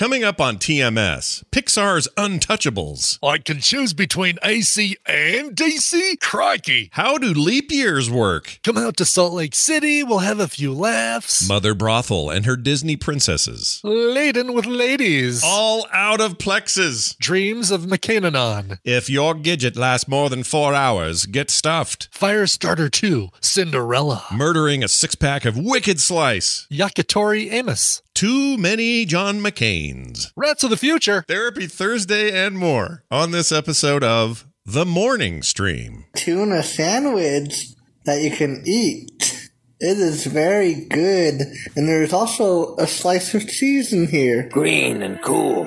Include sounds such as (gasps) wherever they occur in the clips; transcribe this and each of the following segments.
Coming up on TMS, Pixar's Untouchables. I can choose between AC and DC? Crikey. How do leap years work? Come out to Salt Lake City, we'll have a few laughs. Mother Brothel and her Disney princesses. Laden with ladies. All out of plexes. Dreams of McCananon. If your Gidget lasts more than four hours, get stuffed. Firestarter 2, Cinderella. Murdering a six pack of Wicked Slice. Yakitori Amos. Too many John McCains. Rats of the Future. Therapy Thursday and more on this episode of The Morning Stream. tuna sandwich that you can eat. It is very good. And there's also a slice of cheese in here. green and cool.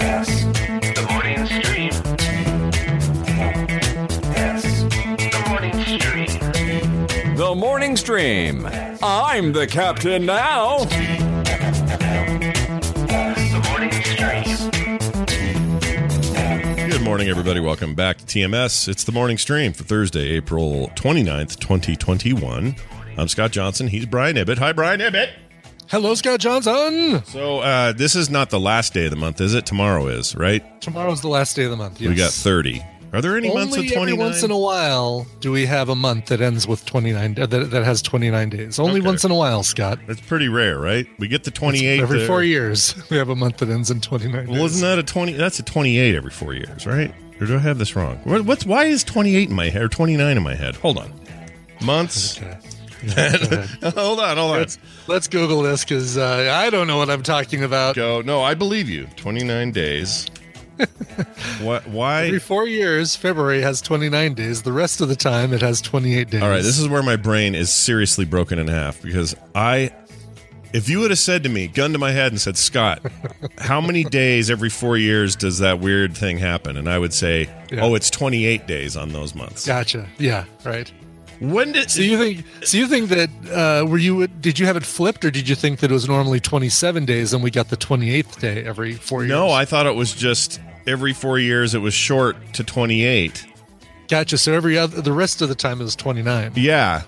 S. The morning stream. S. The morning stream. The morning stream. I'm the captain now. The morning stream. Good morning, everybody. Welcome back to TMS. It's the morning stream for Thursday, April 29th, 2021. I'm Scott Johnson. He's Brian Ibbott. Hi, Brian Ibbott. Hello, Scott Johnson. So, uh, this is not the last day of the month, is it? Tomorrow is, right? Tomorrow's the last day of the month. We got 30. Are there any months Only with 29? every once in a while do we have a month that ends with 29 uh, that, that has 29 days. Only Okay. once in a while, Scott. That's pretty rare, right? We get the 28 Every there. 4 years (laughs) we have a month that ends in 29 Well, days. isn't that a 20? That's a 28 every four years, right? Or do I have this wrong? What- What's why is 28 in my head or 29 in my head? Hold on. Months. Okay. Yeah, (laughs) hold on, hold on. Let's, let's Google this because uh, I don't know what I'm talking about. Go. No, I believe you. 29 days. (laughs) what? Why? Every four years, February has 29 days. The rest of the time, it has 28 days. All right, this is where my brain is seriously broken in half because I, if you would have said to me, gun to my head, and said, Scott, (laughs) how many days every four years does that weird thing happen? And I would say, Yeah. oh, it's 28 days on those months. Gotcha. Yeah. Right. When did? So you think? So you think that? Uh, were you? Did you have it flipped, or did you think that it was normally 27 days, and we got the 28th day every four years? no, I thought it was just every four years it was short to 28. gotcha. So every other, the rest of the time it was 29. Yeah.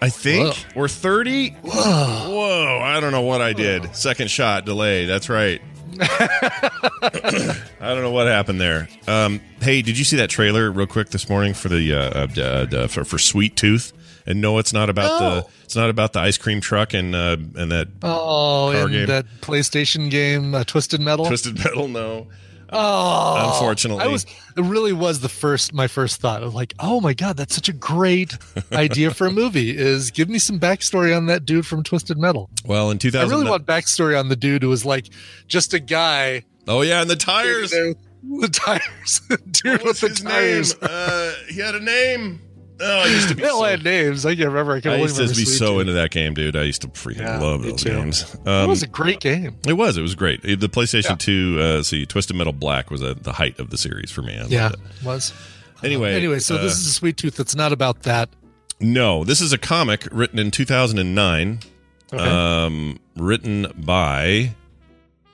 I think. Whoa. Or 30? Whoa. Whoa. I don't know what I did. Second shot delay. That's right. (laughs) I don't know what happened there. Um, hey, did you see that trailer real quick this morning for the uh, uh, uh, for, for Sweet Tooth? And no, it's not about the it's not about the ice cream truck and uh, and that Oh, and game. that PlayStation game, uh, Twisted Metal. twisted metal. No, oh, Unfortunately. I was. It really was the first. My first thought of like, oh my god, that's such a great (laughs) idea for a movie. Is give me some backstory on that dude from Twisted Metal. well in two thousand, I really want backstory on the dude who was like just a guy. oh yeah, and the tires. (laughs) The tires. (laughs) dude with the his tires. name? Uh, he had a name. Oh, I used to be so had names. I can't remember. I can I only used to remember be Sweet so Tooth. into that game, dude. I used to freaking Yeah, love me those too. games. It Um, was a great game. it was. It was great. The PlayStation Yeah. 2, uh, see, Twisted Metal Black was at the height of the series for me. I loved Yeah, it. was. Anyway, Anyway, so uh, this is a Sweet Tooth that's not about that. no, this is a comic written in 2009, Okay. um, written by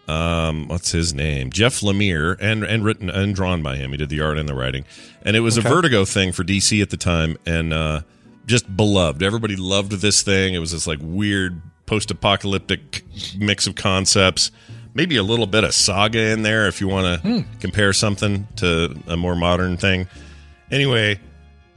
um, what's his name, Jeff Lemire, and and written and drawn by him. He did the art and the writing, and it was Okay. a Vertigo thing for DC at the time, and uh, just beloved. Everybody loved this thing. It was this like weird post-apocalyptic mix of concepts. Maybe a little bit of saga in there if you want to compare something to a more modern thing. Anyway,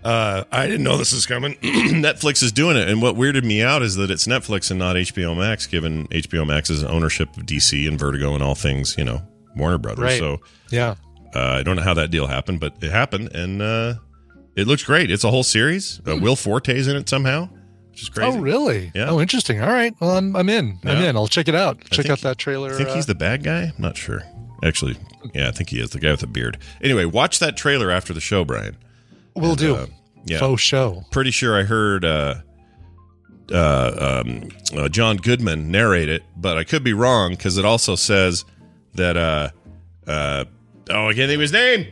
uh, I didn't know this was coming. (clears throat) Netflix is doing it, and what weirded me out is that it's Netflix and not HBO Max, given HBO Max's ownership of DC and Vertigo and all things, you know, Warner Brothers. Right. So yeah. uh, I don't know how that deal happened, but it happened, and uh, it looks great. It's a whole series. Uh, Will Forte's in it somehow, which is crazy. Oh, really? Yeah. Oh, interesting. All right. Well, I'm, I'm in. I'm in. I'll check it out. Check think- out that trailer. I think uh, he's the bad guy. I'm not sure. Actually, yeah, I think he is the guy with the beard. Anyway, watch that trailer after the show, Brian. Will do. Uh, yeah, Faux show. pretty sure I heard uh, uh, um, uh, John Goodman narrate it, but I could be wrong because it also says that uh, uh, oh I can't think of his name.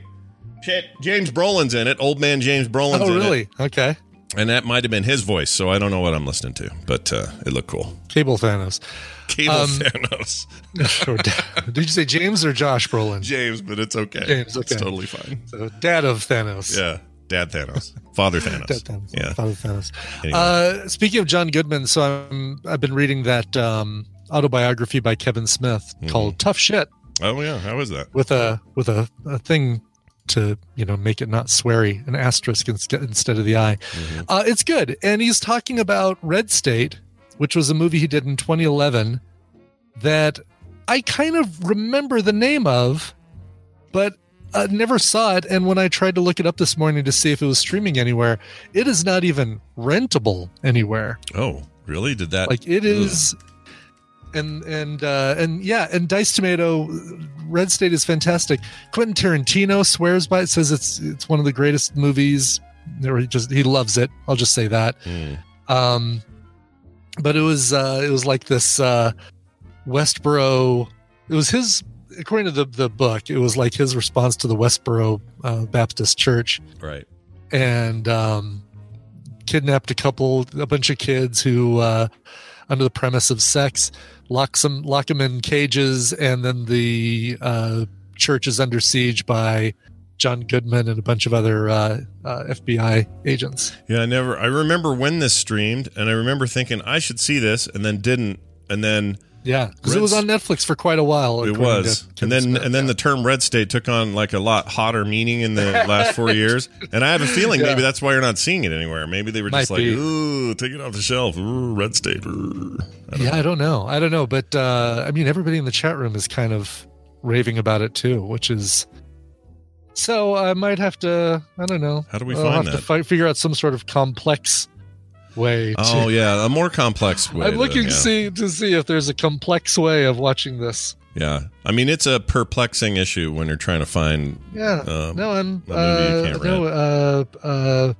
Shit, James Brolin's in it. Old man James Brolin's Oh, in it. Oh, really? Okay. and that might have been his voice. So I don't know what I'm listening to, but uh, it looked cool. Cable Thanos. Cable Um, Thanos, (laughs) da- (laughs) Did you say James or Josh Brolin? James, but it's okay. James, It's totally fine. So dad of Thanos. Yeah, Dad Thanos, Father (laughs) Thanos. Dad Thanos. Yeah. Father Thanos. Anyway. Uh, speaking of John Goodman, so I'm, I've been reading that um, autobiography by Kevin Smith Mm-hmm. called "Tough Shit" oh yeah, how is that? with a with a, a thing to you know make it not sweary, an asterisk inst- instead of the I. Mm-hmm. Uh, it's good, and he's talking about Red State, which was a movie he did in 2011 that I kind of remember the name of, but I never saw it. And when I tried to look it up this morning to see if it was streaming anywhere, it is not even rentable anywhere. Oh, really? Did that? Like it is. And and uh, and yeah, and Dice Tomato, Red State is fantastic. Quentin Tarantino swears by it, says it's it's one of the greatest movies. Or he just he loves it. I'll just say that. Hmm. Um, but it was uh, it was like this uh, Westboro. It was his, according to the the book, it was like his response to the Westboro uh, Baptist Church, right. and um, kidnapped a couple, a bunch of kids who, uh, under the premise of sex, lock some lock them in cages, and then the uh, church is under siege by. John Goodman and a bunch of other uh, uh, FBI agents. Yeah, I never. I remember when this streamed, and I remember thinking I should see this, and then didn't, and then Yeah, because it was on Netflix for quite a while. it was, to and then Smith, and then yeah. the term "red state" took on like a lot hotter meaning in the last four (laughs) years, and I have a feeling Yeah. maybe that's why you're not seeing it anywhere. Maybe they were just like, be. "Ooh, take it off the shelf, Ooh, red state." Ooh. I yeah, know. I don't know. I don't know, but uh, I mean, everybody in the chat room is kind of raving about it too, which is. So I might have to. I don't know. How do we I'll find have that? to fi- figure out some sort of complex way. To, Oh yeah, a more complex way. I'm to- looking yeah. to see to see if there's a complex way of watching this. Yeah, I mean it's a perplexing issue when you're trying to find. Yeah. Um, no, I'm a movie you uh, no uh, uh,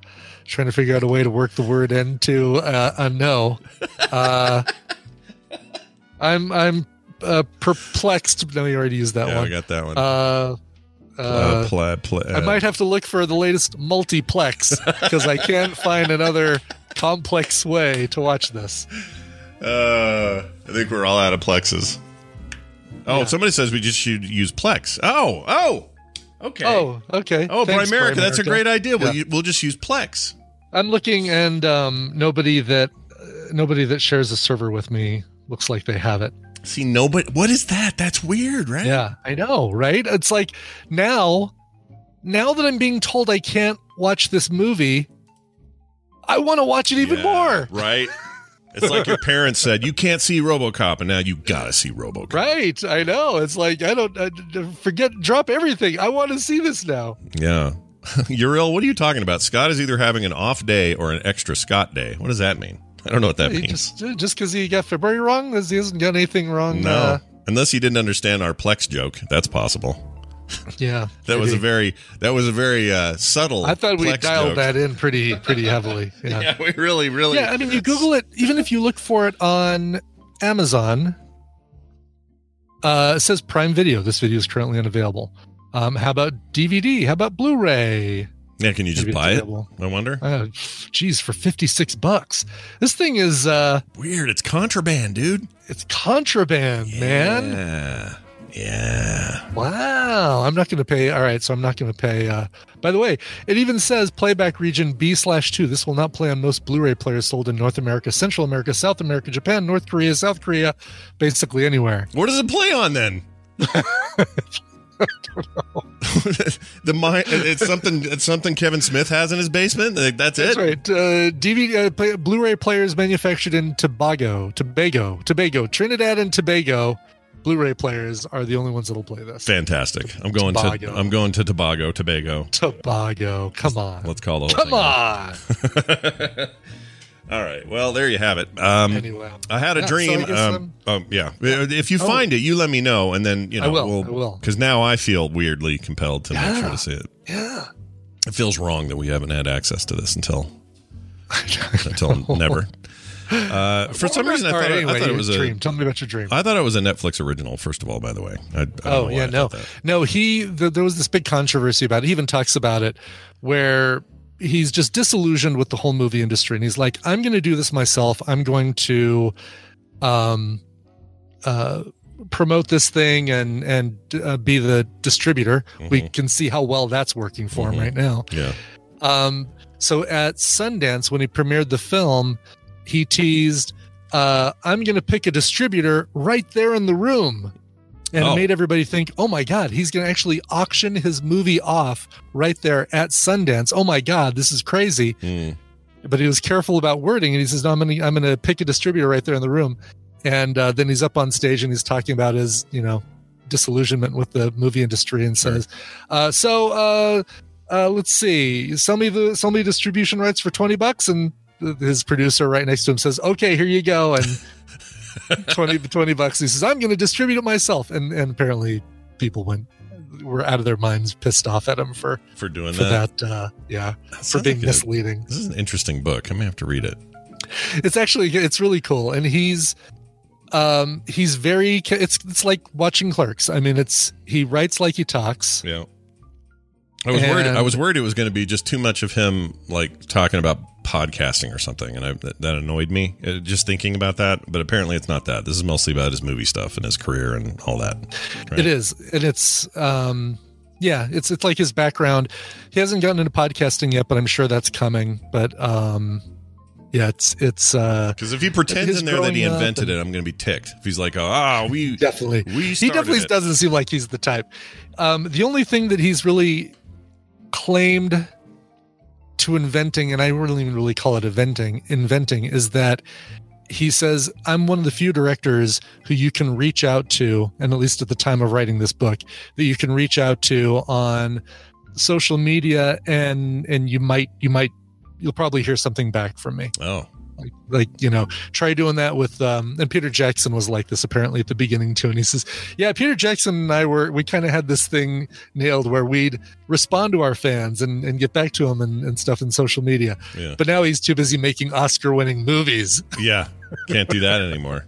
trying to figure out a way to work the word into uh, a no. Uh, I'm I'm uh, perplexed. No, you already used that yeah, I got that one. Uh, Uh, uh, pla- pla- I might have to look for the latest multiplex because I can't find another complex way to watch this. Uh, I think we're all out of plexes. Oh, Yeah. somebody says we just should use Plex. Oh, oh, okay. Oh, okay. oh, Thanks, Primerica. That's a great idea. We'll, Yeah. we'll just use Plex. I'm looking, and um, nobody that uh, nobody that shares a server with me looks like they have it. See, nobody. What is that? That's weird, right? Yeah, I know, right? It's like now, now that I'm being told I can't watch this movie, I want to watch it even Yeah, more. Right. (laughs) It's like your parents said you can't see RoboCop, and now you gotta see RoboCop. Right? I know. It's like I don't I, forget, drop everything. I want to see this now. Yeah. (laughs) Uriel, what are you talking about? Scott is either having an off day or an extra Scott day. What does that mean? I don't know what that He means. just just because he got February wrong, he hasn't got anything wrong. no. uh, Unless he didn't understand our Plex joke. That's possible. (laughs) yeah, That was a very that was a very uh, subtle. I thought we dialed joke. that in pretty pretty heavily. (laughs) Yeah. Yeah, we really, really. Yeah, I mean, you Google it, even if you look for it on Amazon, uh, it says Prime Video. This video is currently unavailable. Um, how about DVD? How about Blu-ray? Yeah, can you just Maybe buy it? I wonder. Uh, geez, for fifty-six bucks, this thing is uh, Weird. It's contraband, dude. it's contraband, man. Yeah. Wow, I'm not going to pay. All right, so I'm not going to pay. Uh, by the way, it even says playback region B slash two. This will not play on most Blu-ray players sold in North America, Central America, South America, Japan, North Korea, South Korea, basically anywhere. Where does it play on then? (laughs) the mind. It's something. It's something Kevin Smith has in his basement. Like, that's, That's it. right. Uh, DVD, uh, play, Blu-ray players manufactured in Tobago, Tobago, Tobago, Trinidad and Tobago. Blu-ray players are the only ones that'll play this. Fantastic. I'm going Tobago. to. I'm going to Tobago, Tobago. Tobago, come on, Let's call the come on. (laughs) All right. Well, there you have it. Um, Anyway, I had a Yeah, dream. guess um, um, yeah. If you Oh. find it, you let me know, and then you know I will, we'll. Because now I feel weirdly compelled to make sure to see it. yeah. It feels wrong that we haven't had access to this until (laughs) until never. Uh, for some reason, I thought, anyway, I thought it was a. dream. Tell me about your dream. I thought it was a Netflix original. First of all, by the way. I, I Oh yeah, no, no. He th- there was this big controversy about it. He even talks about it, where he's just disillusioned with the whole movie industry, and he's like, "I'm going to do this myself. I'm going to, um, uh, promote this thing and and uh, be the distributor. We Mhm. can see how well that's working for Mhm. him right now. Yeah. Um, so at Sundance, when he premiered the film, he teased, uh, I'm going to pick a distributor right there in the room. And Oh. it made everybody think, oh my God, he's going to actually auction his movie off right there at Sundance. Oh my God, this is crazy. Mm. But he was careful about wording. And he says, no, I'm going to, I'm going to pick a distributor right there in the room. And uh, then he's up on stage and he's talking about his, you know, disillusionment with the movie industry and says, uh, so, uh, uh, let's see, sell me the sell me distribution rights for twenty bucks, and his producer right next to him says, "Okay, here you go," and (laughs) 20, 20 bucks. He says, "I'm going to distribute it myself," and and apparently people went were out of their minds, pissed off at him for For doing for that. that. uh, yeah, for being like a- misleading. This is an interesting book. I may have to read it. It's actually it's really cool, and he's um he's very it's it's like watching Clerks. I mean, it's he writes like he talks. Yeah. I was worried. I was worried it was going to be just too much of him, like talking about podcasting or something, and I, that, that annoyed me. uh, just thinking about that, but apparently it's not that. This is mostly about his movie stuff and his career and all that. Right? It is, and it's um, yeah, it's it's like his background. He hasn't gotten into podcasting yet, but I'm sure that's coming. But um, yeah, it's it's uh, Because if he pretends in there that he invented and- it, I'm going to be ticked. If he's like, "Oh, ah, we definitely we he definitely it." doesn't seem like he's the type. Um, the only thing that he's really claimed to inventing, and I even really call it inventing, inventing is that he says, I'm one of the few directors who you can reach out to, and at least at the time of writing this book, that you can reach out to on social media and and you might you might you'll probably hear something back from me. Oh, like, like you know try doing that with um and peter jackson was like this apparently at the beginning too and he says yeah peter jackson and i were we kind of had this thing nailed where we'd respond to our fans and and get back to them and, and stuff in social media yeah, but now he's too busy making oscar winning movies yeah. Can't do that anymore.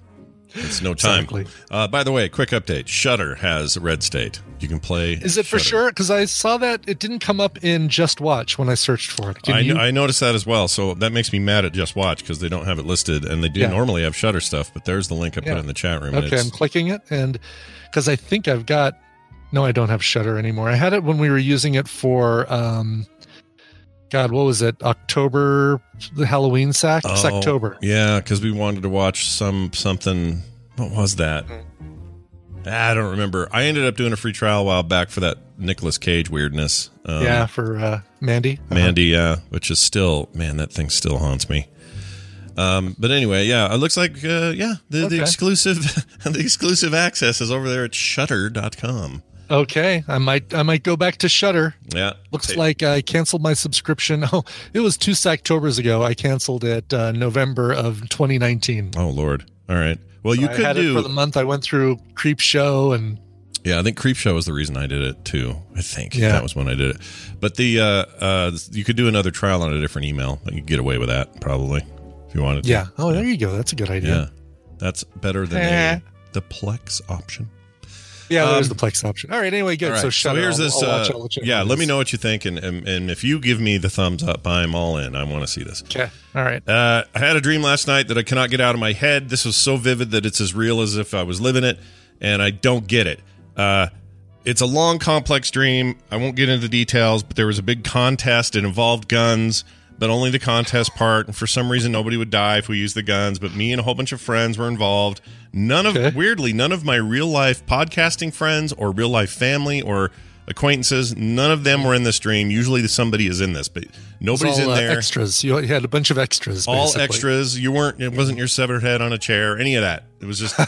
It's no time. Exactly. Uh, by the way, quick update: Shudder has Red State. You can play. is it for sure because i saw that it didn't come up in just watch when i searched for it I, I noticed that as well. So that makes me mad at Just Watch because they don't have it listed, and they do Yeah. normally have Shudder stuff. But there's the link I put Yeah. in the chat room. Okay, I'm clicking it, and because I think I've got. No, I don't have Shudder anymore. I had it when we were using it for. um God, what was it? October, the Halloween sack. It's Oh, October. Yeah, because we wanted to watch some something. What was that? Ah, I don't remember. I ended up doing a free trial a while back for that Nicolas Cage weirdness. Um, yeah, for uh, Mandy. Uh-huh. Mandy, yeah, which is still man, that thing still haunts me. Um, but anyway, yeah, it looks like uh, yeah, the, the exclusive (laughs) the exclusive access is over there at shudder.com. Okay, I might I might go back to Shudder. Yeah. Looks like I canceled my subscription. (laughs) Oh, it was two Octobers ago. I canceled it uh, November of 2019. Oh lord. All right. Well, you I could had it do for the month. I went through Creepshow and Yeah, I think Creepshow was the reason I did it too. I think Yeah. that was when I did it. But the uh, uh, you could do another trial on a different email. You could get away with that probably if you wanted to. yeah. Oh, there you go. That's a good idea. yeah, that's better than Eh. a, the Plex option. Yeah, there's Um, the Plex option. All right. Anyway, good. Right, So Shudder. here's I'll- this. I'll uh. Yeah, let me know what you think, and, and and if you give me the thumbs up, I'm all in. I want to see this. Okay. All right. Uh, I had a dream last night that I cannot get out of my head. This was so vivid that it's as real as if I was living it, and I don't get it. Uh, it's a long, complex dream. I won't get into the details, but there was a big contest. It involved guns, but only the contest part. And for some reason, nobody would die if we used the guns. But me and a whole bunch of friends were involved. None of, Okay. weirdly, none of my real life podcasting friends or real life family or acquaintances, none of them were in this dream. Usually, somebody is in this, but nobody's all, in uh, there extras. You had a bunch of extras. all basically. extras. You weren't. It wasn't your severed head on a chair. Any of that. It was just.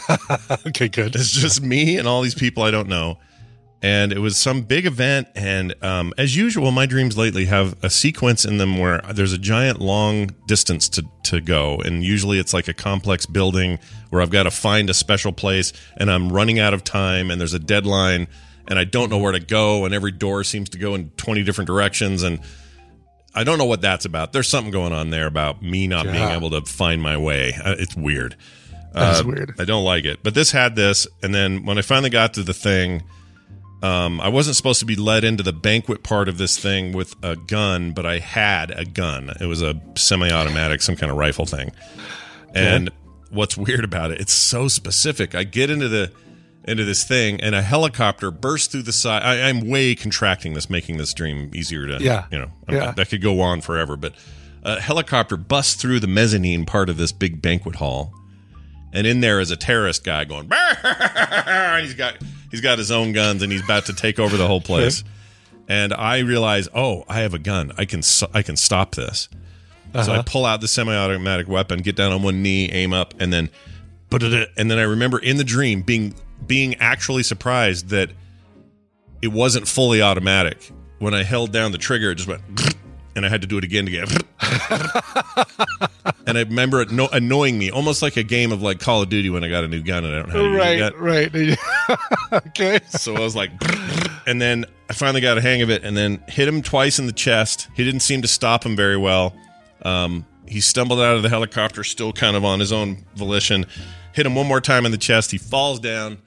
(laughs) okay. Good. it's just me and all these people I don't know. And it was some big event. And um, as usual, my dreams lately have a sequence in them where there's a giant long distance to to go, and usually it's like a complex building where I've got to find a special place, and I'm running out of time, and there's a deadline, and I don't know where to go, and every door seems to go in 20 different directions, and I don't know what that's about. There's something going on there about me not being able to find my way. Uh, It's weird. That's Uh, weird. I don't like it. But this had this, and then when I finally got to the thing, um, I wasn't supposed to be led into the banquet part of this thing with a gun, but I had a gun. It was a semi-automatic, some kind of rifle thing. And what's weird about it? It's so specific. I get into the into this thing, and a helicopter bursts through the side. I, I'm way contracting this, making this dream easier to, Yeah. you know, Yeah. that could go on forever. But a helicopter busts through the mezzanine part of this big banquet hall, and in there is a terrorist guy going, and he's got he's got his own guns, and he's about to take over the whole place. (laughs) And I realize, oh, I have a gun. I can I can stop this. So I uh-huh. pull out the semi-automatic weapon, get down on one knee, aim up, and then, and then I remember in the dream being being actually surprised that it wasn't fully automatic. When I held down the trigger, it just went, (laughs) and I had to do it again to get. (laughs) and I remember it no- annoying me, almost like a game of like Call of Duty when I got a new gun and I don't know how to use it Right, right. (laughs) okay. So I was like, and then I finally got a hang of it, and then hit him twice in the chest. He didn't seem to stop him very well. Um, he stumbled out of the helicopter, still kind of on his own volition. Hit him one more time in the chest. He falls down,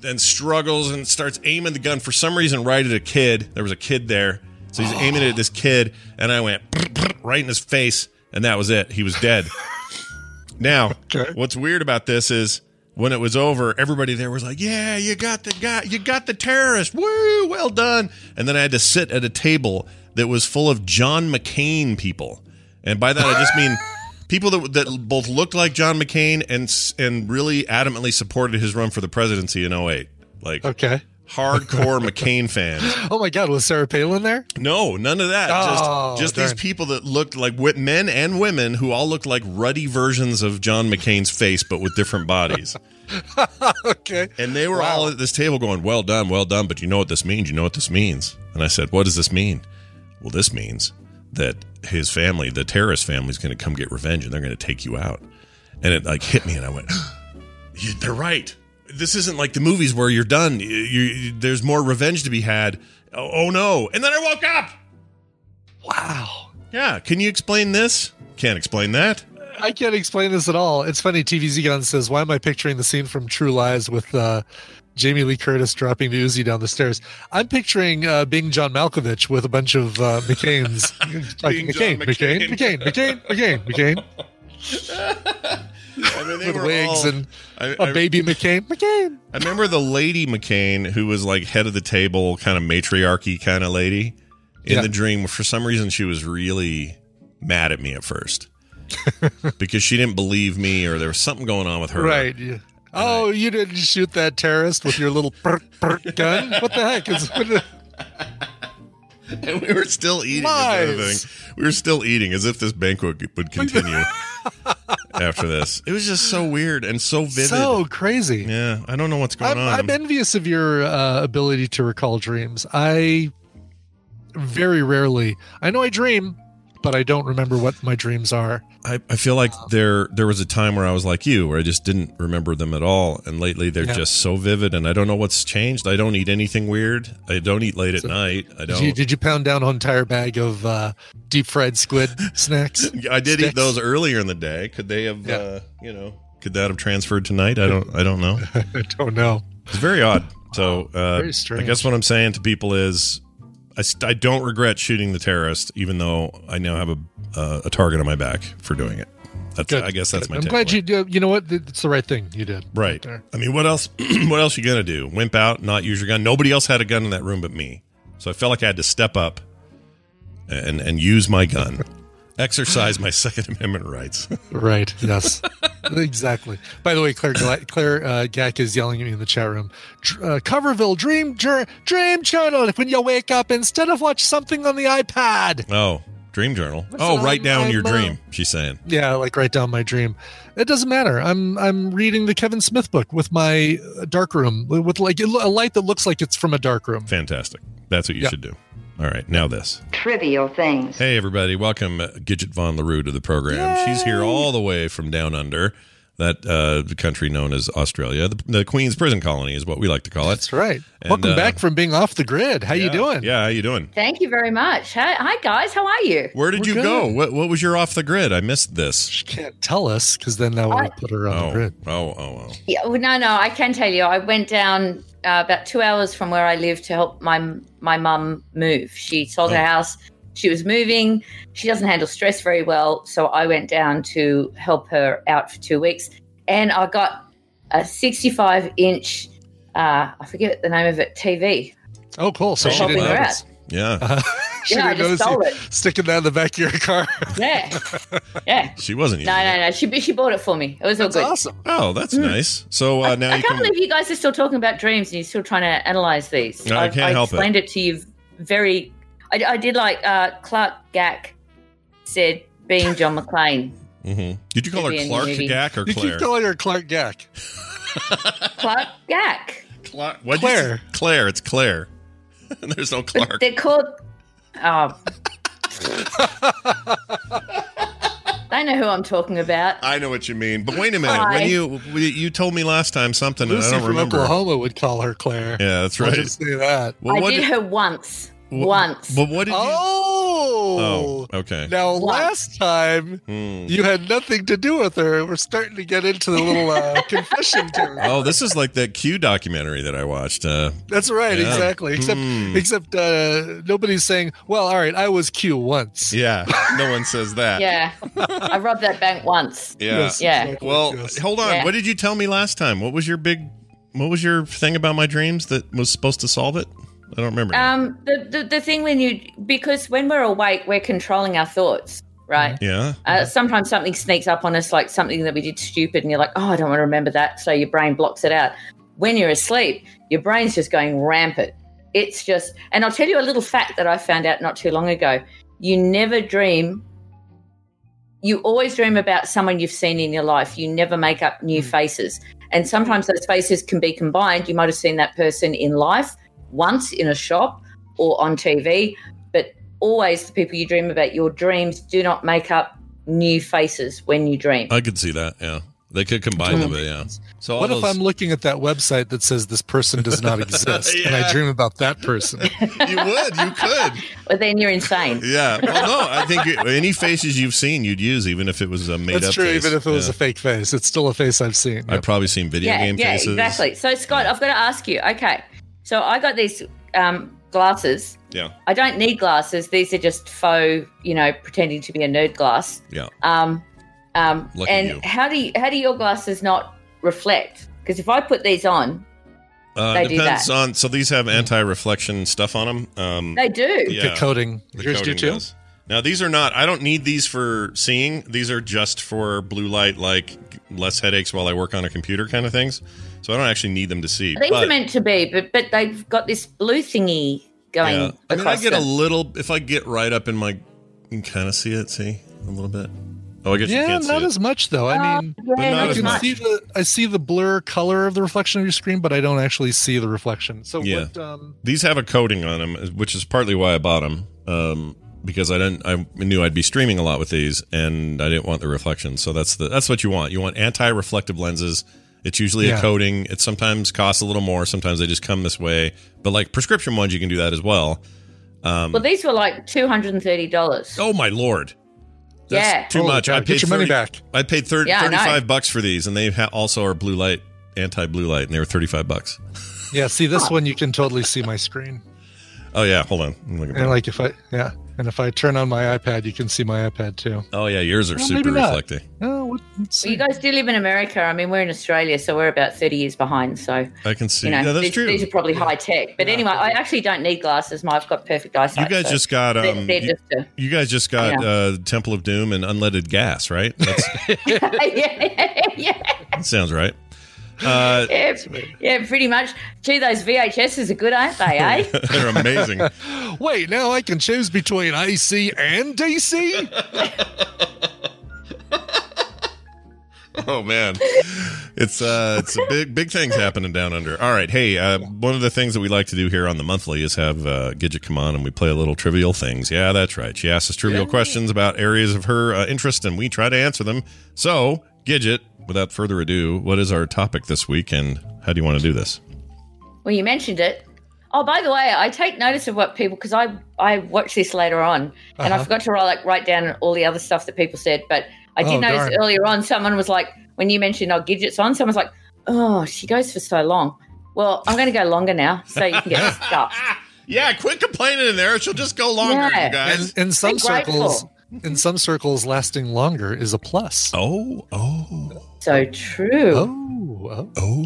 then struggles and starts aiming the gun for some reason right at a kid. There was a kid there, so he's aiming it at this kid, and I went (laughs) right in his face, and that was it. He was dead. Now, Okay. what's weird about this is when it was over, everybody there was like, "Yeah, you got the guy, you got the terrorist. Woo, well done." And then I had to sit at a table that was full of John McCain people, and by that I just mean (laughs) people that that both looked like John McCain and and really adamantly supported his run for the presidency in 08. Like Okay. Hardcore (laughs) McCain fans. Oh my God, was Sarah Palin there? No, none of that. Oh, just just darn. these people that looked like men and women who all looked like ruddy versions of John McCain's face, but with different bodies. (laughs) Okay. And they were all at this table going, "Well done, well done." But you know what this means? You know what this means? And I said, "What does this mean?" Well, this means that his family, the terrorist family, is going to come get revenge, and they're going to take you out. And it like hit me, and I went, (gasps) "You- "They're right. This isn't like the movies where you're done. You, you, there's more revenge to be had." Oh, oh no! And then I woke up. Wow. Yeah, can you explain this? Can't explain that. I can't explain this at all. It's funny. TVZ Gun says, "Why am I picturing the scene from True Lies with uh, Jamie Lee Curtis dropping the Uzi down the stairs?" I'm picturing uh, being John Malkovich with a bunch of uh, McCain's, (laughs) like McCain, McCain, McCain. McCain, McCain, McCain, McCain, (laughs) I mean, they with were wigs all- and I- a I- baby McCain, McCain. I remember the lady McCain who was like head of the table, kind of matriarchy kind of lady in Yeah. the dream. For some reason, she was really mad at me at first (laughs) because she didn't believe me, or there was something going on with her. Right. yeah. Oh, you didn't shoot that terrorist with your little perk perk gun? What the heck is? What the, (laughs) And we were still eating. is the other Lies. thing. We were still eating as if this banquet would continue (laughs) after this. It was just so weird and so vivid. so crazy. yeah, I don't know what's going I'm, on. I'm envious of your uh, ability to recall dreams. I very rarely. I know I dream, but I don't remember what my dreams are. I, I feel like there there was a time where I was like you, where I just didn't remember them at all, and lately they're Yeah. just so vivid, and I don't know what's changed. I don't eat anything weird. I don't eat late at night. I Did you, don't. did you pound down an entire bag of uh, deep fried squid (laughs) snacks? I did eat those earlier in the day. Could they have? Yeah. Uh, you know, could that have transferred tonight? I don't. I don't know. (laughs) I don't know. It's very odd. So uh, Very I guess what I'm saying to people is, I, st- I don't regret shooting the terrorist, even though I now have a uh, a target on my back for doing it. That's. Good. I guess that's Good. my. I'm glad takeaway. you do. You know what? It's the right thing you did. Right. there. I mean, what else? (clears throat) what else you gonna do? Wimp out, not use your gun? Nobody else had a gun in that room but me, so I felt like I had to step up and and use my gun, exercise my (laughs) Second Amendment rights. Right. Yes. exactly. By the way, Claire Claire uh, Gack is yelling at me in the chat room. Dr- Uh, Coverville Dream Dr- Dream Channel. When you wake up, instead of watch something on the iPad. oh, Dream Journal. Oh, write down my your mom. dream. She's saying. Yeah, like write down my dream. It doesn't matter. I'm I'm reading the Kevin Smith book with my uh, dark room with like a light that looks like it's from a dark room. Fantastic. That's what you Yeah. should do. All right, now this. trivial things. Hey, everybody. Welcome uh, Gidget Von LaRue to the program. She's here all the way from down under. that uh, country known as Australia. The, the Queen's prison colony is what we like to call it. That's right. And, Welcome uh, back from being off the grid. How you doing? Yeah, how you doing? Thank you very much. Hi, hi guys. How are you? Where did We're you good. go? What what was your off the grid? I missed this. She can't tell us because then that would put her on the Oh, grid. oh, oh, oh. Yeah, well, no, no. I can tell you. I went down uh, about two hours from where I live to help my my mum move. She sold her house. She was moving. She doesn't handle stress very well, so I went down to help her out for two weeks, and I got a 65 inch. Uh, I forget the name of it. TV. Oh, cool. So she didn't her notice. Yeah, (laughs) (laughs) she Yeah, didn't just notice stole you it. sticking that in the back of your car. (laughs) Yeah, yeah. (laughs) she wasn't. No, no, no. She she bought it for me. It was all good. awesome. Oh, that's nice. So uh, now I you can't can. believe you guys are still talking about dreams and you're still trying to analyze these. No, I I've- can't help it. explained it. to you very. I, I did like uh, Clark Gack said being John McClane. Mhm. Did you call her Could be in Clark. Gack or You Claire? keep calling her Clark Gack. Clark Gack. Clark. Claire. Claire. It's Claire. There's no Clark. They're called. Um, oh. they know who I'm talking about. I know what you mean, but wait a minute. Hi. When you you told me last time something, and I don't from remember. Oklahoma would call her Claire. Yeah, that's right. I'll right. just say that. Well, I did did- her once. Wh- once. But what did you? Oh. Oh, okay. Now, Once. last time Hmm. you had nothing to do with her. We're starting to get into the little uh, (laughs) confession territory. Oh, this is like that Q documentary that I watched. Uh, That's right, Yeah. exactly. Except, Hmm. except uh, nobody's saying, "Well, all right, I was Q once." yeah, (laughs) no one says that. Yeah. I robbed that bank once. (laughs) Yeah. Yes, Yeah. exactly, Well, yes. hold on. Yeah. What did you tell me last time? What was your big? What was your thing about my dreams that was supposed to solve it? I don't remember. Um, the, the the thing when you because when we're awake, we're controlling our thoughts, right? yeah. Uh, sometimes something sneaks up on us, like something that we did stupid, and you're like, "Oh, I don't want to remember that," so your brain blocks it out. When you're asleep, your brain's just going rampant. It's just, and I'll tell you a little fact that I found out not too long ago. You never dream. You always dream about someone you've seen in your life. You never make up new faces, and sometimes those faces can be combined. You might have seen that person in life once in a shop or on TV, but always the people you dream about, your dreams do not make up new faces when you dream. I could see that. Yeah. They could combine them, but yeah. So all What if I'm looking at that website that says this person does not exist, (laughs) and I dream about that person? (laughs) you would, you could. Well, then you're insane. Yeah. Well, no, I think any faces you've seen, you'd use, even if it was a made That's up. true. face. Even if it was Yeah. a fake face, it's still a face I've seen. I've probably seen video yeah, game yeah, faces. exactly. So, Scott, I've got to ask you. Okay, so I got these um, glasses. Yeah. I don't need glasses. These are just faux, you know, pretending to be a nerd glass. Yeah. Um, um, Lucky and you. how do you, how do your glasses not reflect? Because if I put these on, Uh, They do depends that. on. So these have anti-reflection stuff on them. Um, they do. yeah. The coding. The Yours do coating too. does. Now these are not. I don't need these for seeing. These are just for blue light, like less headaches while I work on a computer, kind of things. So I don't actually need them to see. These but, are meant to be, but but they've got this blue thingy going. yeah. I mean, I across get a little. If I get right up in my, you can kind of see it. See a little bit. Oh, I guess you Yeah, can't see not it. as much though. I mean, yeah, not I as as can much. much. see the I see the blur color of the reflection of your screen, but I don't actually see the reflection. So Yeah. what? Um, These have a coating on them, which is partly why I bought them. Um, because I didn't, I knew I'd be streaming a lot with these, and I didn't want the reflection. So that's the that's what you want. You want anti-reflective lenses. It's usually a coating. It sometimes costs a little more. Sometimes they just come this way. But like prescription ones, you can do that as well. Um, Well, these were like two hundred and thirty dollars. oh my lord, that's Yeah. too Holy much. cow, I get paid your money back. I paid 30, Yeah, I 35 bucks for these, and they ha- also are blue light, anti-blue light, and they were thirty five bucks. yeah, see this one, you can totally see my screen, Oh yeah, hold on. Let me look at and that. like if I yeah, and if I turn on my iPad, you can see my iPad too. oh yeah, yours are Well, super maybe not. Reflective. What, Well, you guys do live in America. I mean, we're in Australia, so we're about thirty years behind. So I can see. you know, yeah, that's these, true. these are probably high tech. But anyway, I actually don't need glasses. My, I've got perfect eyesight. You guys so just got they're, um, they're you, just a, you guys just got Yeah. uh, Temple of Doom and unleaded gas, right? That's, (laughs) yeah, yeah, (laughs) yeah, sounds right. Uh, yeah, yeah, pretty much. Gee, those VHSs are good, aren't they? (laughs) Eh? they're amazing. Wait, now I can choose between AC and DC. (laughs) Oh man, it's uh, it's a big big things happening down under. All right, hey, uh, one of the things that we like to do here on the monthly is have uh, Gidget come on and we play a little trivial things. Yeah, that's right. She asks us trivial questions about areas of her uh, interest, and we try to answer them. So, Gidget, without further ado, what is our topic this week, and how do you want to do this? Well, you mentioned it. Oh, by the way, I take notice of what people because I I watch this later on, and I Uh-huh. forgot to write like write down all the other stuff that people said. But I did Oh, notice darn. earlier on, someone was like, when you mentioned oh Gidget's on, someone's like, oh, she goes for so long. Well, I'm going to go longer now, so you can get (laughs) stuff. Yeah, quit complaining in there. She'll just go longer, Yeah. you guys. In, in some circles, in mm-hmm. some circles, lasting longer is a plus. Oh, oh, So true. Oh, oh.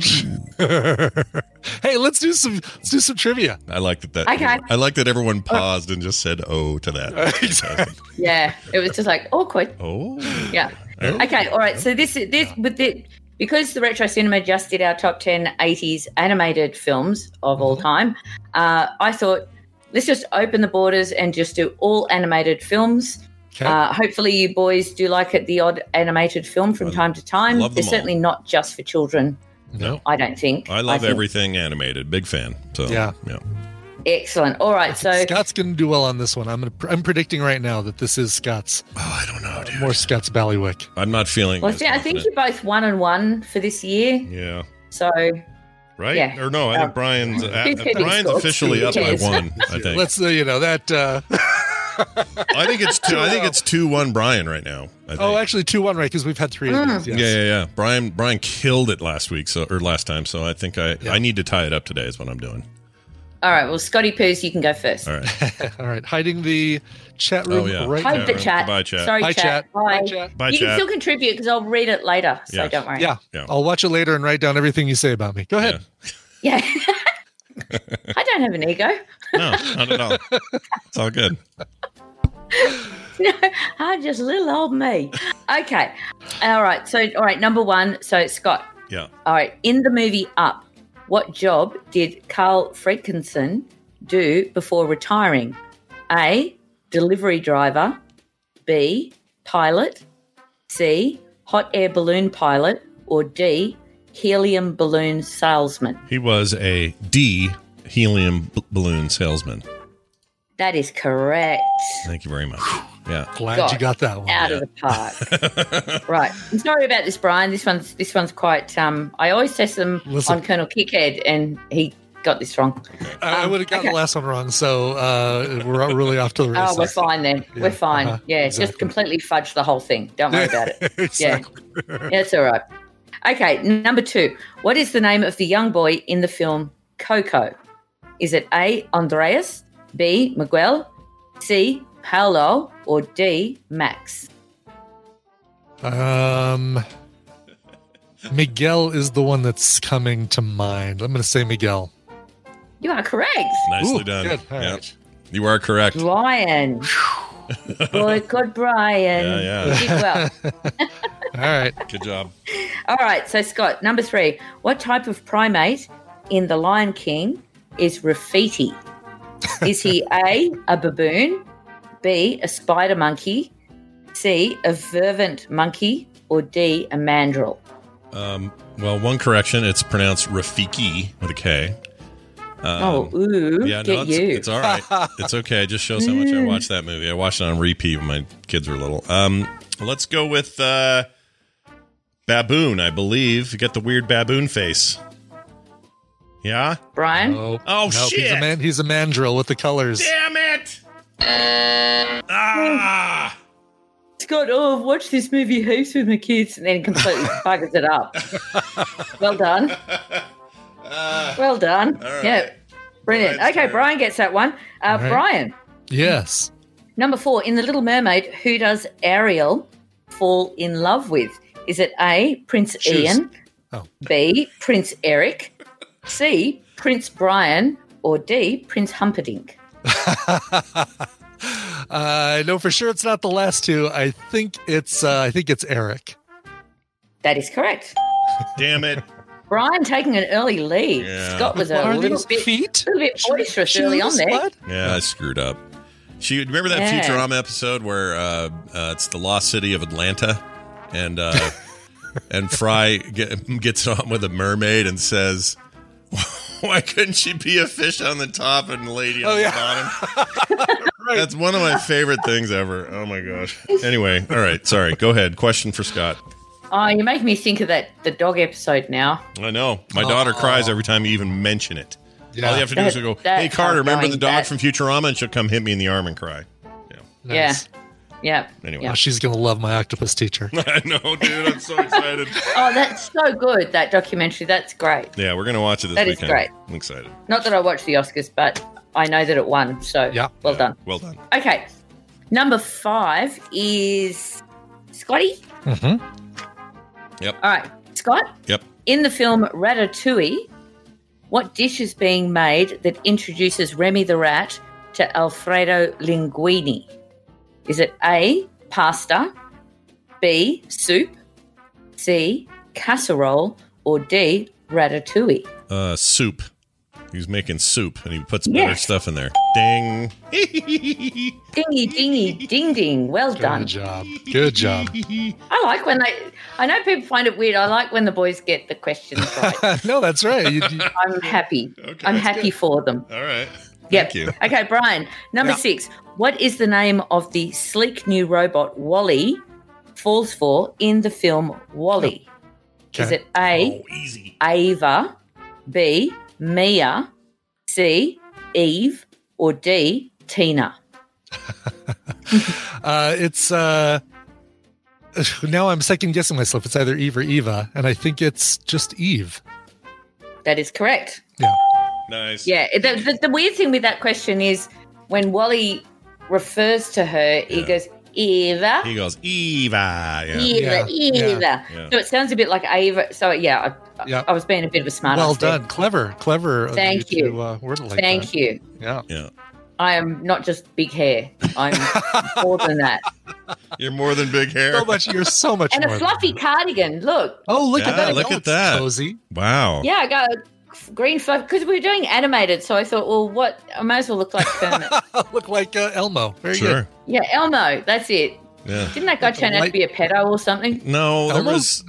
oh. (laughs) hey, let's do some let's do some trivia. I like that. that Okay. I like that everyone paused and just said "oh" to that. (laughs) Exactly. Yeah, it was just like awkward. oh, Yeah. Oh. Okay. All right. So this is this with the because the retro cinema just did our top 10 80s animated films of all time. Uh, I thought let's just open the borders and just do all animated films. Okay. Uh, hopefully, you boys do like it, the odd animated film from I time to time. love them They're certainly not just for children. no. I don't think. I love think- everything animated. Big fan. So Yeah. yeah. Excellent. All right. So Scott's going to do well on this one. I'm gonna, I'm predicting right now that this is Scott's Oh, I don't know, dude. more Scott's bailiwick. I'm not feeling. well, see, I think you're both one and one for this year. Yeah. So Right? Yeah. Or no? I Um, think Brian's uh, (laughs) Brian's officially up by one. I (laughs) think. Let's uh, you know that. Uh, (laughs) (laughs) I think it's two. I think it's two one Brian right now. I think. oh, actually, two one right because we've had three Mm. of these. Yes. Yeah, yeah, yeah. Brian Brian killed it last week, so or last time. So I think I I need to tie it up today. Is what I'm doing. all right. Well, Scotty Poos, you can go first. All right. (laughs) All right, hiding the chat room Oh, yeah. right Hide now. the chat. Goodbye, chat. Sorry, Hi, chat. chat. Bye. Hi, chat. Bye, you can still contribute because I'll read it later. So Yes. don't worry. Yeah. Yeah. I'll watch it later and write down everything you say about me. Go ahead. Yeah. (laughs) I don't have an ego. (laughs) No, not at all. It's all good. (laughs) no, I'm just little old me. Okay. All right. So, all right. Number one. So, Scott. Yeah. All right. In the movie Up, what job did Carl Fredricksen do before retiring? A. Delivery driver. B. Pilot. C. Hot air balloon pilot. Or D. Helium balloon salesman. He was a D helium b- balloon salesman. That is correct. Thank you very much. Yeah. Glad God. you got that one. Out of the park. (laughs) right. I'm sorry about this, Brian. This one's this one's quite. Um, I always test them Listen. on Colonel Kickhead, and he got this wrong. I, I Um, would have gotten okay. the last one wrong, so uh, we're really off to the races. (laughs) Oh, we're fine then. Yeah, We're fine. uh-huh, yeah, exactly. just completely fudge the whole thing. Don't worry about it. (laughs) exactly. Yeah, it's all right. Okay, number two. What is the name of the young boy in the film Coco? Is it A. Andreas, B. Miguel, C. Paolo, or D. Max? Um, Miguel is the one that's coming to mind. I'm going to say Miguel. You are correct. Nicely Ooh, done. good. All Yeah. right. You are correct. Brian. (laughs) Boy, good Brian. Yeah, yeah. You did well. (laughs) All right. Good job. All right, so Scott, number three. What type of primate in The Lion King is Rafiki? Is he (laughs) A, a baboon, B, a spider monkey, C, a vervet monkey, or D, a mandrill? Um, well, one correction. It's pronounced Rafiki with a K. Um, oh, ooh, yeah, no, get it's, you. it's all right. (laughs) It's okay. It just shows how much I watched that movie. I watched it on repeat when my kids were little. Um, let's go with uh, baboon. I believe you get the weird baboon face. Yeah. Brian? Oh, Oh, nope, He's shit. a, man, he's a mandrill with the colors. Damn it! (sighs) Ah! Scott, oh, I've watched this movie heaps with my kids and then completely (laughs) buggers it up. well done. well done. all right. Yeah. Brilliant. Brian's okay. Brian gets that one. Uh, right. Brian, Yes. number four, in The Little Mermaid, who does Ariel fall in love with? Is it A, Prince Shoes. Ian, Oh. B, Prince Eric, C, Prince Brian, or D, Prince Humperdinck? (laughs) I know for sure it's not the last two. I think it's uh, I think it's Eric. That is correct. Damn it! (laughs) Brian taking an early lead. Yeah. Scott was a little bit, feet? little bit boisterous early on there. What? Yeah, I screwed up. She remember that Yeah. Futurama episode where uh, uh, it's the lost city of Atlanta, and uh, (laughs) and Fry get, gets on with a mermaid and says, (laughs) "Why couldn't she be a fish on the top and a lady on Oh, the yeah. bottom?" (laughs) That's one of my favorite things ever. Oh my gosh. Anyway, all right. Sorry. Go ahead. Question for Scott. Uh, oh, you make me think of that the dog episode now. I know. My daughter cries every time you even mention it. Yeah. All you have to do is go, "Hey Carter, remember the dog that- from Futurama?" And she'll come hit me in the arm and cry. Yeah. Nice. Yeah. Anyway, Oh, she's gonna love my octopus teacher. (laughs) I know, dude. I'm so excited. (laughs) Oh, that's so good. That documentary. That's great. yeah, we're gonna watch it this That is weekend. great. I'm excited. Not that I watched the Oscars, but I know that it won. So Yeah. well Yeah, done. Well done. Okay. Number five is Scotty. Mm-hmm. Yep. All right, Scott. Yep. In the film Ratatouille, what dish is being made that introduces Remy the rat to Alfredo Linguini? Is it A, pasta, B, soup, C, casserole, or D, ratatouille? Uh, soup. He's making soup, and he puts better Yes. stuff in there. Ding. (laughs) Dingy, dingy, ding, ding. Well done. Good job. Good job. I like when they. I know people find it weird. I like when the boys get the questions right. (laughs) no, that's right. You, you- I'm happy. Okay, I'm happy good. for them. All right. Yep. Thank you. Okay, Brian. Number Yeah. six. What is the name of the sleek new robot WALL-E falls for in the film WALL-E? Is it A, Oh, easy. Ava, B, Mia, C, Eve, or D, Tina? (laughs) uh, it's uh, (sighs) now I'm second guessing myself. It's either Eve or Eva, and I think it's just Eve. That is correct. Yeah. Nice. Yeah. The, the, the weird thing with that question is when WALL-E refers to her, he goes, Eva. He goes, Eva. Yeah. Eva, Yeah, Eva. yeah. So it sounds a bit like Ava. So yeah, I, Yeah. I was being a bit of a smart well ass there. done, clever, clever. of Thank you. To, uh, word like Thank that. you. Yeah. Yeah. I am not just big hair. I'm (laughs) more than that. You're more than big hair. So much. You're so much And more. a fluffy that. cardigan. Look. Oh, look Yeah, at that! look Oh, at that. Cozy. Wow. Yeah, I got green fluff because we were doing animated. So I thought, well, what? I might as well look like (laughs) Kermit. look like uh, Elmo. Very Sure. good. yeah, Elmo. That's it. Yeah. Didn't that guy turn out to be a pedo or something? No, there was.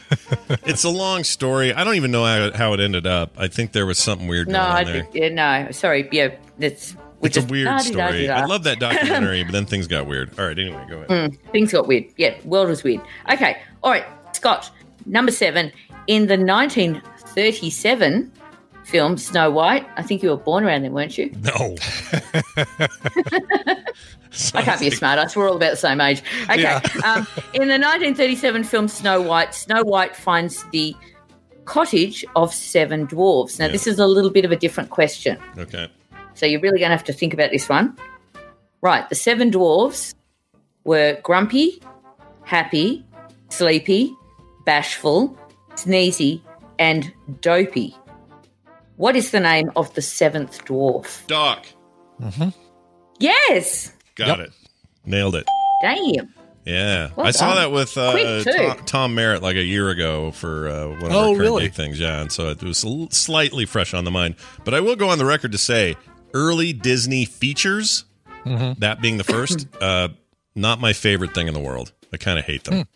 (laughs) it's a long story. I don't even know how, how it ended up. I think there was something weird No, going on I there. did, yeah, no. Sorry. Yeah, that's. we It's a weird story. I love that documentary, but then things got weird. All right, anyway, go ahead. Mm, things got weird. Yeah, world was weird. Okay, all right, Scott. Number seven in the 1937 film Snow White. I think you were born around then, weren't you? No. (laughs) I can't be a smartass. We're all about the same age. Okay. Yeah. (laughs) um, in the 1937 film Snow White, Snow White finds the cottage of seven dwarves. Now, Yeah. this is a little bit of a different question. Okay. So you're really going to have to think about this one. Right. The seven dwarves were grumpy, happy, sleepy, bashful, sneezy, and dopey. What is the name of the seventh dwarf? Doc. Yes. Got Yep. it. Nailed it. Damn. Yeah. Well I saw that with uh, Tom, Tom Merritt like a year ago for uh, one of Oh, our current really? big things. Yeah. And so it was slightly fresh on the mind. But I will go on the record to say early Disney features, Mm-hmm. that being the first, (clears throat) uh, not my favorite thing in the world. I kind of hate them.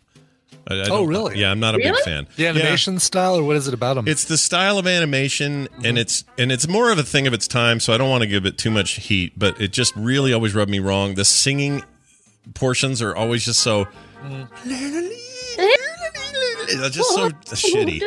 I, I Oh, really? Yeah, I'm not a big fan. The Yeah. animation style, or what is it about them? It's the style of animation, and mm-hmm. it's and it's more of a thing of its time. So I don't want to give it too much heat, but it just really always rubbed me wrong. The singing portions are always just so. Mm-hmm. It's just so shitty.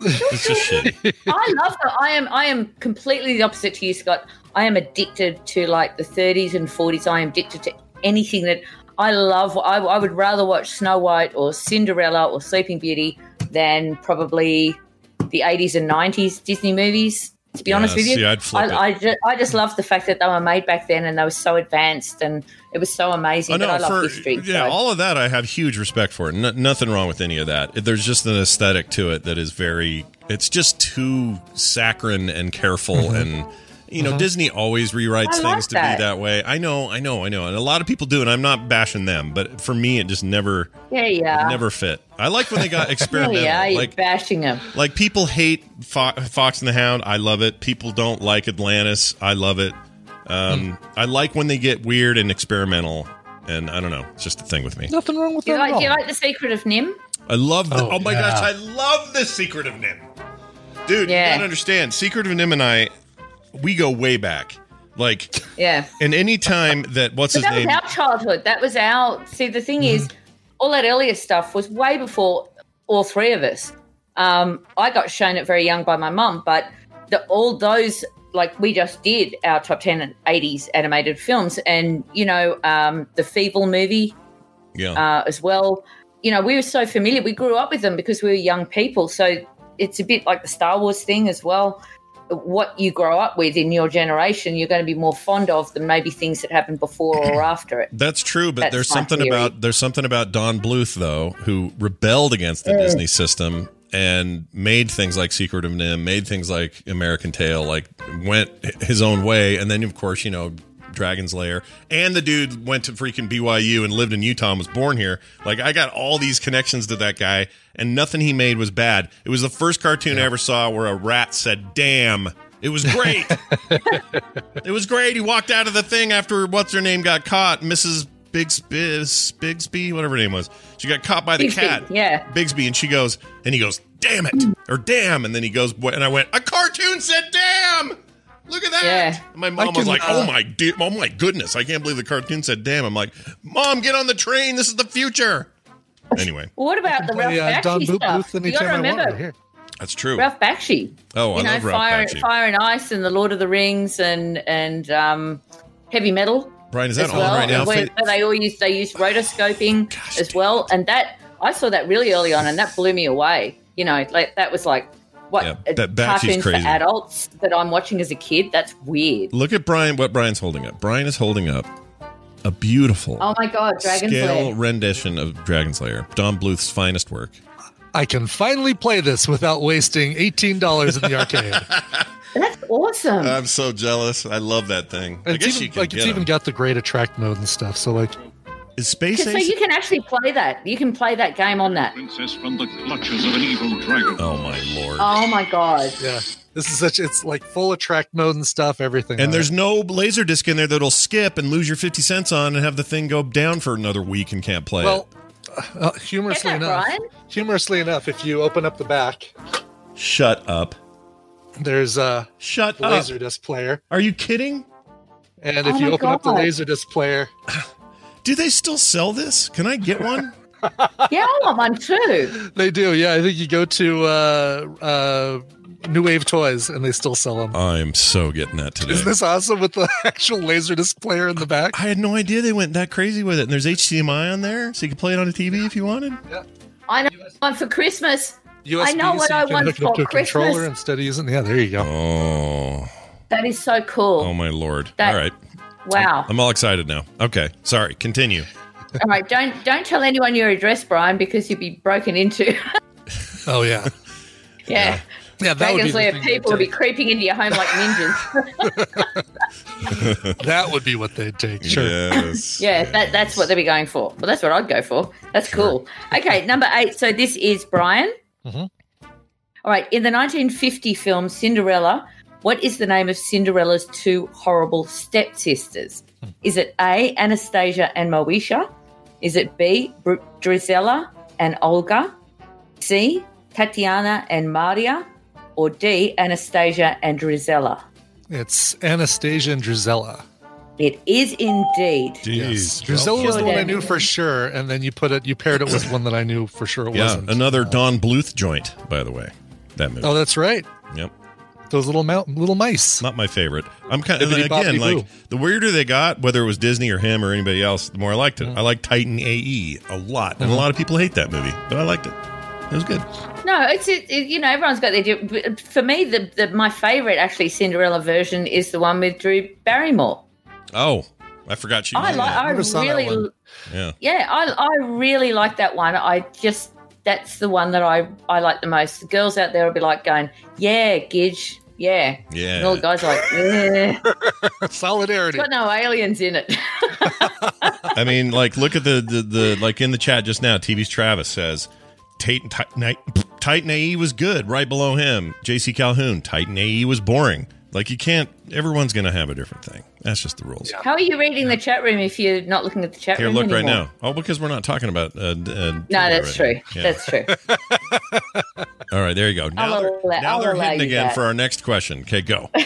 It's just shitty. (laughs) I love that. I am. I am completely the opposite to you, Scott. I am addicted to like the 30s and 40s. I am addicted to anything that I love. I, I would rather watch Snow White or Cinderella or Sleeping Beauty than probably the 80s and 90s Disney movies. To be honest with you, see, I'd flip I. I, just, I just love the fact that they were made back then and they were so advanced and it was so amazing. I no, love for history. yeah, so- all of that I have huge respect for. No, nothing wrong with any of that. There's just an aesthetic to it that is very. It's just too saccharine and careful mm-hmm. and. You know, Disney always rewrites Mm-hmm. I things to that. be that way. I know, I know, I know, and a lot of people do, and I'm not bashing them, but for me, it just never, yeah, yeah. never fit. I like when they got (laughs) experimental. yeah, you're like, bashing them. like people hate Fo- Fox and the Hound. I love it. People don't like Atlantis. I love it. Um, I like when they get weird and experimental. And I don't know, it's just a thing with me. Nothing wrong with Do you, that like, at all. do you like The Secret of NIMH? I love the. Oh, Oh, my yeah. gosh, I love the Secret of NIMH, dude. Yeah. You gotta understand, Secret of NIMH and I, we go way back. Like, Yeah. and any time that what's But his that name? was our childhood. That was our. See, the thing is, all that earlier stuff was way before all three of us. Um, I got shown it very young by my mum, but the, all those like we just did our top 10 80s animated films and you know um, the feeble movie Yeah. uh, as well. You know, we were so familiar. We grew up with them because we were young people. So it's a bit like the Star Wars thing as well. What you grow up with in your generation, you're going to be more fond of than maybe things that happened before or (clears throat) after it. That's true, but That's there's something theory. about there's something about Don Bluth though, who rebelled against the Mm. Disney system and made things like Secret of NIMH, made things like American Tail, like went his own way, and then of course you know Dragon's Lair, and the dude went to freaking BYU and lived in Utah and was born here. Like I got all these connections to that guy, and nothing he made was bad. It was the first cartoon I ever saw where a rat said "damn." It was great. (laughs) It was great. He walked out of the thing after what's her name got caught, Mrs. Bigsby, Bigsby, whatever her name was. She got caught by the Bigsby, cat, yeah. Bigsby, and she goes, and he goes, "Damn it," or "Damn," and then he goes, and I went, "A cartoon said damn." Look at that. Yeah. And My mom I was like, uh, "Oh my, di- oh my goodness! I can't believe the cartoon said damn." I'm like, "Mom, get on the train. This is the future." Anyway, (laughs) what about the Ralph Yeah, Don Bakshi Bluth stuff? Bluth You got to anytime I want remember to. That's true. Ralph Bakshi. Oh, I you know, love Ralph Fire, Bakshi. Fire and Ice and the Lord of the Rings and and um, Heavy Metal. Brian, is that as on well. right now? where Fa- they all use they use rotoscoping as well, and that I saw that really early on, and that blew me away. You know, like that was like what Yeah, a that- Bakshi's cartoons for adults that I'm watching as a kid. That's weird. Look at Brian. What Brian's holding up? Brian is holding up a beautiful. Oh my god, Dragon's scale Lair. rendition of Dragon's Lair, Don Bluth's finest work. I can finally play this without wasting eighteen dollars in the arcade. (laughs) That's awesome. I'm so jealous. I love that thing. I it's guess even, you can like it's get even 'em. got the great attract mode and stuff. So like, Is Space so you can actually play that. You can play that game on that. princess from the clutches of an evil dragon. oh my lord! Oh my god. yeah, this is such. It's like full attract mode and stuff. Everything. and there's it. no laser disc in there that'll skip and lose your 50 cents on and have the thing go down for another week and can't play well, it. uh, humorously that, enough. Brian. Humorously enough, if you open up the back, Shut up. there's a Shut up. laserdisc player, Are you kidding? and if Oh you my open up the laser disc player, Do they still sell this? Can I get one? (laughs) Yeah, I want one too. they do. Yeah, I think you go to uh, uh, New Wave Toys, and they still sell them. I am so getting that today. Isn't this awesome with the (laughs) actual laserdisc player in the back? I had no idea they went that crazy with it. And there's HDMI on there, so you can play it on a TV if you wanted. Yeah. I know one for Christmas. USB, I know what so I can want hook it up for to a controller Christmas. instead of using. Yeah, there you go. Oh, That is so cool. oh my lord! That- all right, wow. I'm all excited now. Okay, sorry. Continue. All right, don't don't tell anyone your address, Brian, because you'll be broken into. (laughs) Oh yeah, yeah. yeah. That would be Lair people they'd will be creeping into your home like ninjas. (laughs) (laughs) That would be what they'd take. Sure. Yes. yeah, that, that's what they'd be going for. Well, that's what I'd go for. That's cool. Okay, number eight. So this is Brian. Mhm. All right. In the 1950 film Cinderella, what is the name of Cinderella's two horrible stepsisters? Hmm. Is it A, Anastasia and Moesha? Is it B, Br- Drizella and Olga? C, Tatiana and Maria? Or D, Anastasia and Drizella? It's Anastasia and Drizella. It is indeed. Yes. Jeez. Drizella was the one I knew for sure, and then you put it, you paired it with one that I knew for sure it Yeah, wasn't. another oh. Don Bluth joint, by the way. That movie. Oh, that's right. Yep. Those little mou- little mice. Not my favorite. I'm kind of Bibbidi again like boo. the weirder they got, whether it was Disney or him or anybody else, the more I liked it. Mm-hmm. I like Titan AE a lot, and a lot of people hate that movie, but I liked it. It was good. No, it's it, it- you know everyone's got their. For me, the, the my favorite actually Cinderella version is the one with Drew Barrymore. Oh, I forgot you. I like. that. I Never saw that really. Yeah. yeah, I I really like that one. I just that's the one that I I like the most. The girls out there will be like going, yeah, Gidge, yeah, Yeah. and all the guys are like, yeah, (laughs) Solidarity. got no aliens in it. (laughs) I mean, like, look at the, the the like in the chat just now. TV's Travis says Titan Titan, Titan AE was good. Right below him, JC Calhoun. Titan AE was boring. Like you can't. Everyone's gonna have a different thing. That's just the rules. How are you reading the chat room if you're not looking at the chat Here, room? Here, look right now. Oh, because we're not talking about. Uh, uh, No, that's true. Yeah. That's true. (laughs) All right, there you go. Now I'll they're, allow- now I'll they're hitting again that. for our next question. Okay, go. (laughs)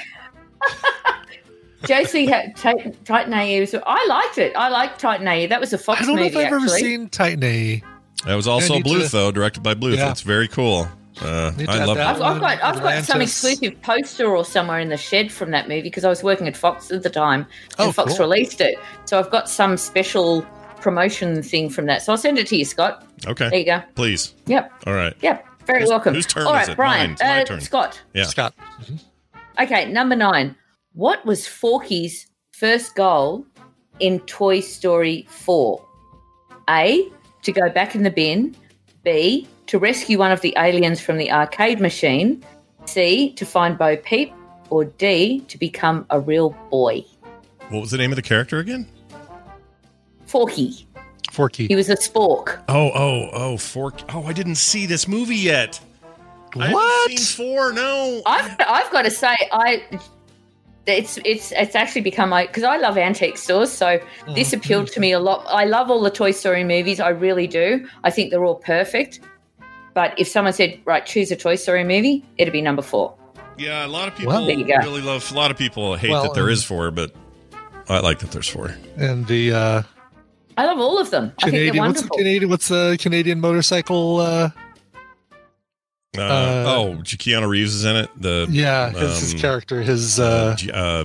JC had Titan, Titan AE. Was, I liked it. I liked Titan AE. That was a Fox movie. I don't know if I've ever seen Titan AE. That was also Yeah, need Bluth, to- though, directed by Bluth. Yeah. That's very cool. Uh, I add love that that. I've, I've got I've got some exclusive poster or somewhere in the shed from that movie because I was working at Fox at the time and Oh, Fox cool. released it. So I've got some special promotion thing from that. So I'll send it to you, Scott. Okay. There Okay, you go. please. Yep. All right. Yep. Very Whose- welcome. whose turn All is it? Brian. Mine. It's my uh, turn. Scott. Yeah. Scott. Okay, number nine. What was Forky's first goal in Toy Story 4? A. To go back in the bin. B. To rescue one of the aliens from the arcade machine. C. To find Bo Peep. Or D. To become a real boy. What was the name of the character again? Forky. Forky. He was a spork. Oh, oh, oh, Fork. Oh, I didn't see this movie yet. I haven't What? seen four. No. I've, I've got to say, I it's it's it's actually become like because I love antique stores, so this mm-hmm. appealed to me a lot. I love all the Toy Story movies, I really do. I think they're all perfect. But if someone said, "Right, choose a Toy Story movie," it'd be number four. Yeah, a lot of people Well, there you go. really love. A lot of people hate Well, that there um, four, but I like that there's four. and the uh, I love all of them. I think they're Canadian. What's the wonderful. Canadian? What's the Canadian motorcycle? Uh, Uh, Uh, oh, Keanu Reeves is in it. The yeah, his, his um, character, his uh, G- uh,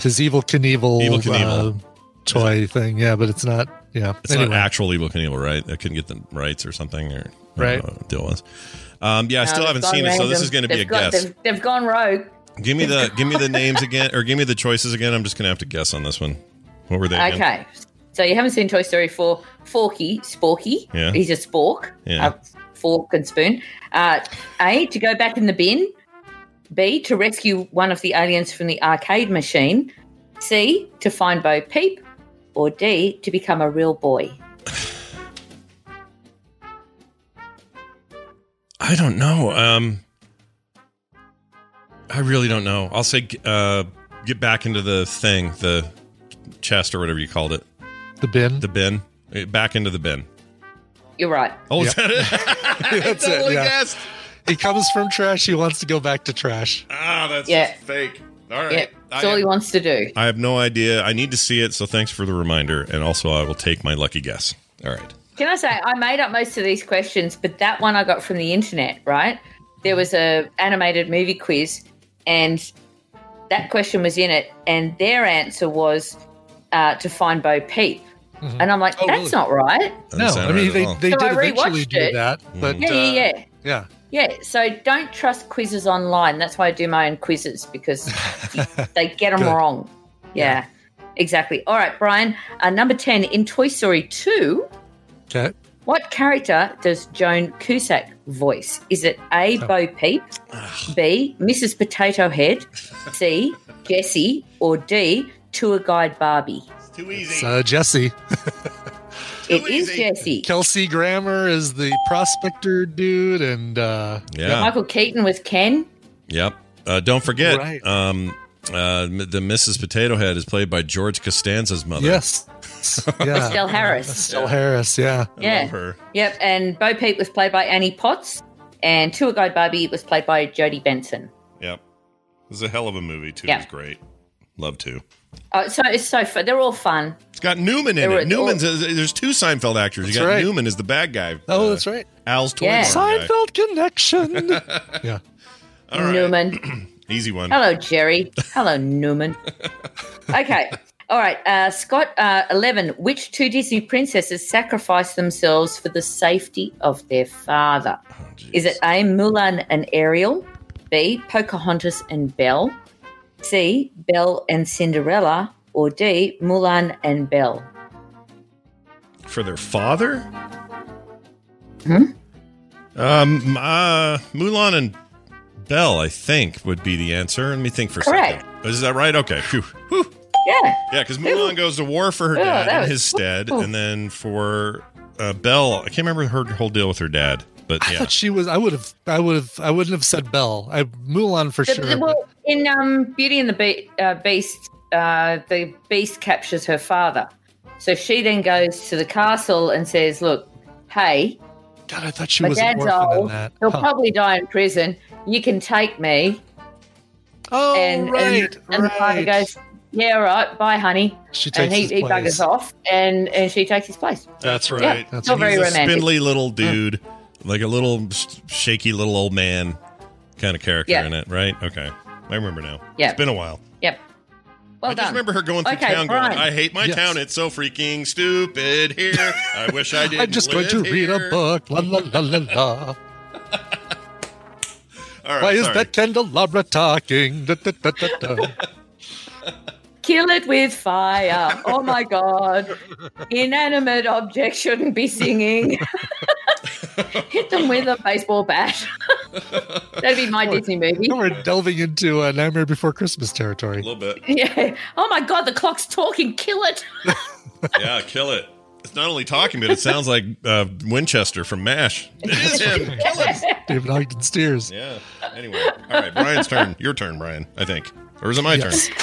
his Evel Knievel, Evel Knievel. Uh, toy thing. Yeah, but it's not. Yeah. It's anyway, not actual Evel Knievel, right? I couldn't get the rights or something, or I don't Right. know what the deal was. Um, yeah, I still they've haven't gone seen it, so this is going to be a They've guess. They've, they've gone rogue. Give me the (laughs) give me the names again, or give me the choices again. I'm just going to have to guess on this one. What were they? Again? Okay. So you haven't seen Toy Story 4. Forky, Sporky. Yeah. He's a spork. Yeah. A fork and spoon. Uh, a, to go back in the bin. B, to rescue one of the aliens from the arcade machine. C, to find Bo Peep. Or D, to become a real boy. I don't know. Um, I really don't know. I'll say uh, get back into the thing, the chest or whatever you called it, the bin. the bin. Eh, Back into the bin. You're right. Oh, is Yep. that it? (laughs) (laughs) That's it, totally yeah. guessed. he comes from trash. He wants to go back to trash. Ah, that's Yeah. just fake. All right. Yeah. That's I, all he wants to do. I have no idea. I need to see it, so thanks for the reminder. And also, I will take my lucky guess. All right. Can I say I made up most of these questions, but that one I got from the internet, right? There was a animated movie quiz, and that question was in it, and their answer was uh, to find Bo Peep. And I'm like, Oh, that's really? not right. Doesn't No, sound I mean right they, they So did I eventually rewatched do it. that, but Yeah, uh, yeah, yeah. yeah. Yeah, so don't trust quizzes online. That's why I do my own quizzes because (laughs) they get them Good. wrong. Yeah, exactly. All right, Brian. Uh, number 10 in Toy Story 2, Okay. what character does Joan Cusack voice? Is it A, Bo Peep, B, Mrs. Potato Head, C, (laughs) Jessie, or D, Tour Guide Barbie? Too easy. It's uh, Jessie. It is easy. Jessie. Kelsey Grammer is the prospector dude, and uh, yeah. Michael Keaton was Ken. Yep. Uh, don't forget, Right. um, uh, the Mrs. Potato Head is played by George Costanza's mother. yes, (laughs) yeah, Estelle Harris. Estelle Harris, yeah. I Yeah. love her. Yep, and Bo Peep was played by Annie Potts, and Tour Guide Barbie was played by Jodi Benson. Yep. This is a hell of a movie, too. Yeah. It's great. Love to. Oh, so it's so fun. They're all fun. It's got Newman in They were- it. Newman's there's two Seinfeld actors. you got right. Newman as the bad guy. Oh, Uh, that's right. Al's toy Yeah. barn guy. Seinfeld connection. (laughs) yeah. All right. Newman. (clears throat) Easy one. Hello, Jerry. Hello, Newman. (laughs) Okay. All right. Uh, Scott, uh, 11. Which two Disney princesses sacrificed themselves for the safety of their father? Oh, Is it A, Mulan and Ariel? B, Pocahontas and Belle? C, Belle and Cinderella? Or D, Mulan and Belle? For their father? Hmm? Um, uh, Mulan and Belle, I think, would be the answer. Let me think for a Correct. second. Is that right? Okay. Phew. Whew. Yeah. Yeah, because Mulan goes to war for her Oh, dad in was- his stead, Ooh. and then for uh, Belle, I can't remember her whole deal with her dad, but I yeah, thought she was. I would have. I would have. I wouldn't have said Belle. I Mulan for The- sure. the- well, in um, Beauty and the Be- uh, Beast, uh, the Beast captures her father. So she then goes to the castle and says, "Look, hey, God, I thought she my was an dad's orphan old. that. He'll Huh. probably die in prison. You can take me." Oh, and right, and, and the father right. goes, yeah, all right, bye, honey. She And takes he, his he buggers off, and, and she takes his place. That's Yeah, right. it's not very He's a romantic. spindly little mm. dude, like a little shaky little old man kind of character Yeah. in it, right? Okay, I remember now. Yeah. it's been a while. Yep. Well I done. just remember her going through Okay, town, going, "I hate my Yes. town. It's so freaking stupid here. I wish I (laughs) didn't." I'm just going to live read a book. La la la la la. (laughs) All right, Why is that candelabra talking? Da, da, da, da, da. (laughs) Kill it with fire. Oh my god. (laughs) Inanimate objects shouldn't be singing. (laughs) Hit them with a baseball bat. (laughs) That'd be my Disney movie. Now We're delving into uh, Nightmare Before Christmas territory. a little bit? Yeah. Oh my god, the clock's talking. Kill it. Yeah, kill it. It's not only talking, but it sounds like uh, Winchester from Mash. It is him. Kill him. David Ogden Stiers. Yeah. Anyway, all right, Brian's turn. Your turn, Brian. I think, or is it my Yes. turn?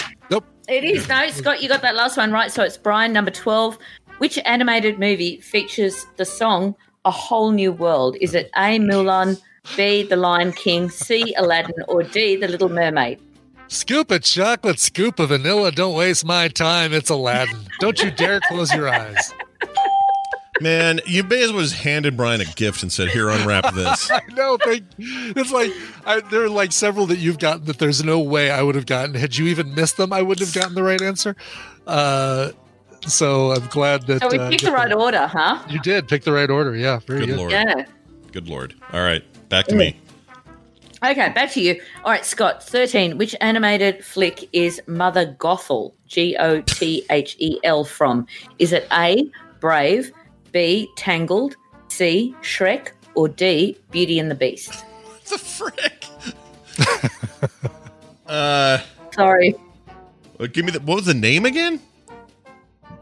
It is. No, Scott, you got that last one right. So it's Brian, number 12. Which animated movie features the song A Whole New World? Is it A, Mulan, B, The Lion King, C, Aladdin, or D, The Little Mermaid? Scoop of chocolate, scoop of vanilla. Don't waste my time. It's Aladdin. Don't you dare close your eyes. Man, you may as well just handed Brian a gift and said, "Here, unwrap this." (laughs) I know. Thank, it's like I, there are like several that you've gotten that there's no way I would have gotten. Had you even missed them, I wouldn't have gotten the right answer. Uh, so I'm glad that So we uh, picked the right order, huh? You did pick the right order. Yeah, very Good good. lord. Yeah. Good lord. All right, back to me. Okay, back to you. All right, Scott, 13. Which animated flick is Mother Gothel, G O T H E L, from? Is it A, Brave, B, Tangled, C, Shrek, or D, Beauty and the Beast? What (laughs) the frick? (laughs) uh, Sorry. uh, give me the. What was the name again?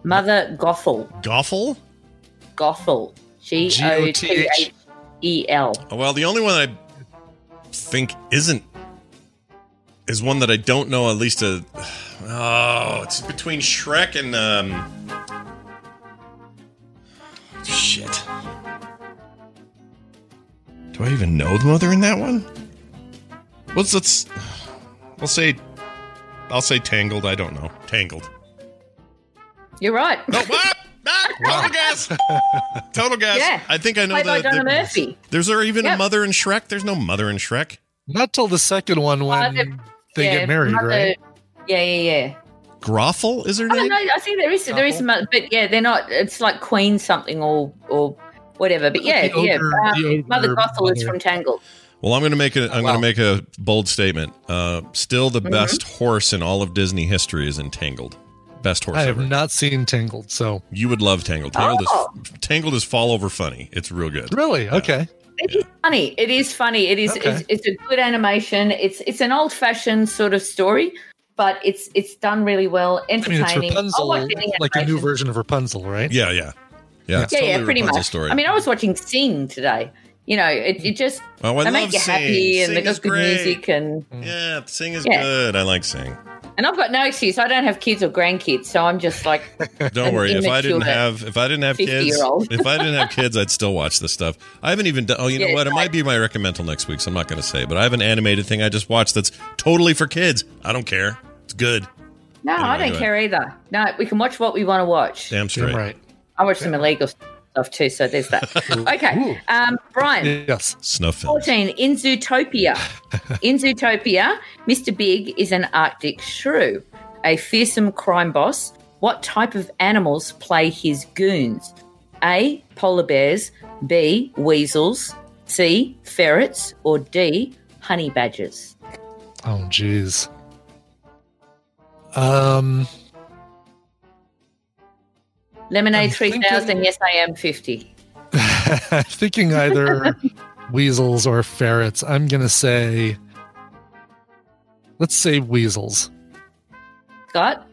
Mother Gothel. Gothel. Gothel. G O T H E L. Oh, Well, the only one I think isn't is one that I don't know. At least a. (sighs) Oh, it's between Shrek and um. Shit. Do I even know the mother in that one? Let's let's. We'll say. I'll say Tangled. I don't know. Tangled. You're right. No, what? (laughs) Ah, total guess. Total guess. Yeah. I think I know Played by the, Donna the- Murphy. There's there even a mother in Shrek? There's no mother in Shrek. Not till the second one when Uh, they yeah, get married, Mother- right? Yeah, yeah, yeah. Gothel is her I don't know. I think there is there is some, but yeah, they're not. It's like Queen something or or whatever. But yeah, The yeah. ogre- um, the ogre Mother Gothel is from Tangled. Well, I'm going to make a. I'm Wow. going to make a bold statement. Uh, still, Mm-hmm. the best horse in all of Disney history is Entangled. Best horse I have ever. not seen Tangled, so you would love Tangled. Tangled Oh. is Tangled is fall over funny. It's real good. really okay. It is funny. It is funny. It is. Okay. It's, it's a good animation. It's it's an old fashioned sort of story, but it's it's done really well, I mean, it's entertaining. I'll Rapunzel, watch any like a new version of Rapunzel, right? Yeah, yeah, yeah. It's Yeah, totally yeah, pretty Rapunzel much. Story. I mean, I was watching Sing today. You know, it, it just oh, I they love make you Sing. happy and Sing they got good great. music and mm. Yeah, Sing is Yeah. good. I like Sing. and I've got no excuse. I don't have kids or grandkids, so I'm just like (laughs) Don't worry. If I didn't have if I didn't have kids, if I didn't have kids, I'd still watch this stuff. I haven't even done. Oh, you know what? It it's might be my recommendal next week, so I'm not going to say. But I have an animated thing I just watched that's totally for kids. I don't care. It's good. no, I don't go care either. No, we can watch what we want to watch. Damn straight. Damn right. I watch some illegal stuff too, so there's that. (laughs) Okay, um, Brian. Yes. Snuff films. 14 in Zootopia. in Zootopia, Mr. Big is an Arctic shrew, a fearsome crime boss. What type of animals play his goons? A. Polar bears. B. Weasels. C. Ferrets. Or D. Honey badgers. Oh, jeez. Um, Lemonade I'm 3000. thinking- Yes, I am 50. I'm (laughs) thinking either (laughs) weasels or ferrets. I'm gonna say, let's say weasels. Scott?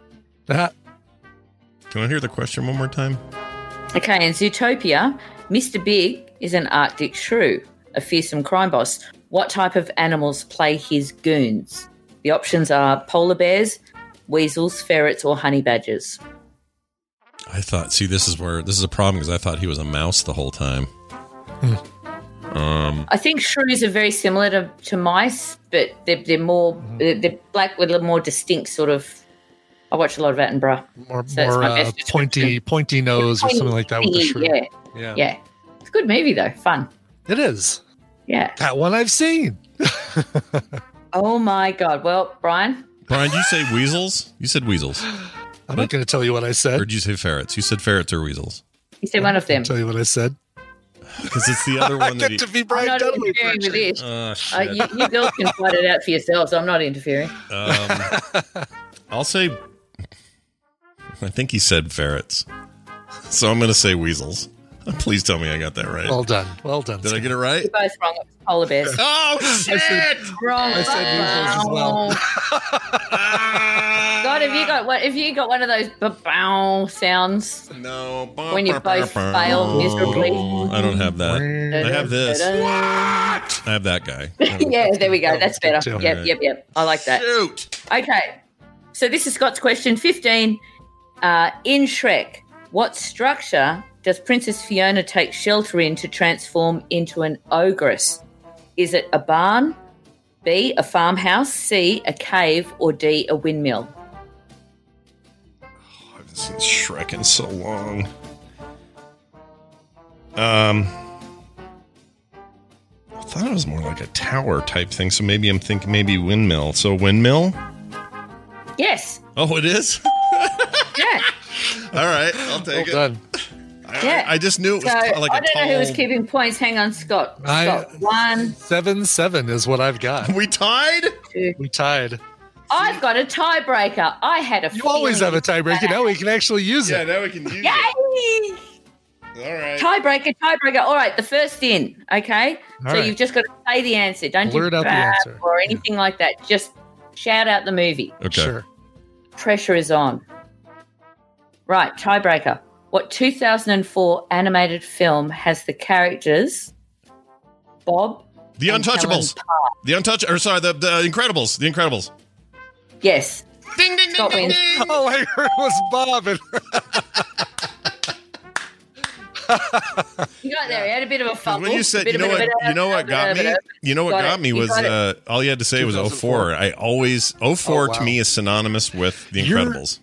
That Can I hear the question one more time? Okay, in Zootopia, Mr. Big is an Arctic shrew, a fearsome crime boss. What type of animals play his goons? The options are polar bears, weasels, ferrets, or honey badgers. I thought. See, this is where this is a problem because I thought he was a mouse the whole time. Um, I think shrews are very similar to, to mice, but they're, they're more they're, they're black with a little more distinct sort of I watch a lot of Attenborough. More, So more uh, pointy, pointy nose or something like that with the shrew. Yeah, Yeah. yeah. It's a good movie though. Fun. It is. Yeah. That one I've seen. (laughs) Oh my god. Well, Brian, Brian, did you say weasels? You said weasels. I'm not going to tell you what I said. Or did you say ferrets? You said ferrets or weasels. you said one of them. Tell you what I said. Because it's the other (laughs) I one that get he. to be I'm not Dunaway. interfering with this. Oh, Uh, you, you girls can fight it out for yourselves. I'm not interfering. Um, I'll say. I think he said ferrets, so I'm going to say weasels. (laughs) Please tell me I got that right. Well done. Well done. Did I get it right? You're both wrong. It was polar bears. (laughs) Oh shit! Wrong. I said weasels as well. (laughs) God, have you got what? Have you got one of those bow sounds? No. When you both fail miserably. I don't have that. I have this. What? I have that guy. yeah, there we go. That's better. Too. Yep, yep, yep. I like that. Shoot. Okay. So this is Scott's question 15. Uh, in Shrek, what structure does Princess Fiona take shelter in to transform into an ogress? Is it a barn, B, a farmhouse, C, a cave, or D, a windmill? I haven't seen Shrek in so long. Um, I thought it was more like a tower type thing. So maybe I'm thinking maybe windmill. So windmill. Yes. Oh, it is. (laughs) Yeah. All right, I'll Well take it. done. I, Yeah. I just knew it was So t- like I a don't know who was keeping points. Hang on, Scott. I- Scott, one, Seven seven is what I've got. We tied. two. We tied. I've got a tiebreaker. I had a. You always have a tiebreaker. Now we can actually use Yeah, it. Yeah, now we can use Yay! it. All right. Tiebreaker, tiebreaker. All right, the first in. Okay, All so right. you've just got to say the answer. Don't Blurt you out the answer. or anything like that. Just shout out the movie. Okay. Sure. Pressure is on. Right, tiebreaker. What 2004 animated film has the characters Bob? The Untouchables. The Untouch or sorry, the, the Incredibles. The Incredibles. Yes. Ding ding ding Scott ding wins. ding. Oh, I heard it was Bob. And You got there. He had a bit of a 'Cause fumble. when you said, you know a- what, of you know what got me, you know what Got got me was got uh, all you had to say was 04. I always 04 Oh, to me is synonymous with The You're- Incredibles.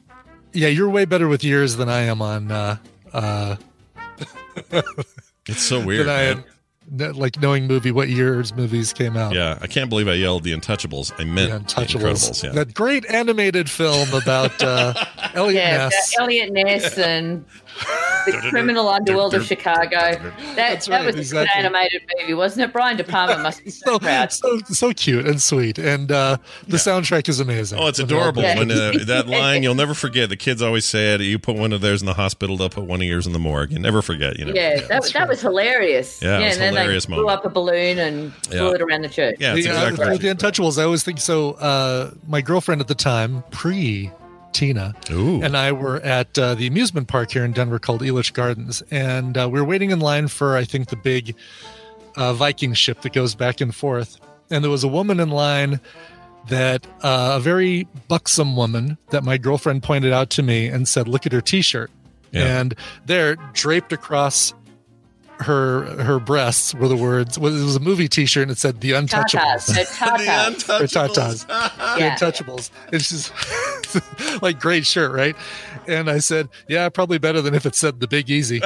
Yeah, you're way better with years than I am on uh, uh, It's so (laughs) weird. than I man. am like knowing movie what years movies came out. Yeah, I can't believe I yelled The Untouchables. I meant The Untouchables. Incredibles. Yeah. That great animated film about uh, (laughs) Elliot Yeah, Ness. the Elliot Ness and (laughs) the criminal underworld of Chicago. That That's that right, was a exactly. good animated movie, wasn't it? Brian De Palma must be so (laughs) So, proud. so so cute and sweet, and uh, the soundtrack is amazing. Oh, it's When they're all adorable. Yeah. When uh, that line, you'll never forget. The kids always say it. You put one of theirs in the hospital, they'll put one of yours in the morgue. You never forget. You know. Yeah, that, that was hilarious. Yeah, it was and then hilarious they blew moment. up a balloon and flew Yeah. it around the church. Yeah, it's the, exactly. what the Untouchables. I always think so. Uh, my girlfriend at the time, pre Tina, Ooh. and I were at uh, the amusement park here in Denver called Elitch Gardens, and uh, we were waiting in line for I think the big uh, Viking ship that goes back and forth, and there was a woman in line that uh, a very buxom woman that my girlfriend pointed out to me and said, "Look at her T-shirt," Yeah. and there draped across. Her her breasts were the words. It was a movie T-shirt and it said "The Untouchables." The (laughs) tatas. Or tatas. Untouchables. the (laughs) Untouchables. It's just (laughs) like great shirt, right? And I said, yeah, probably better than if it said The Big Easy,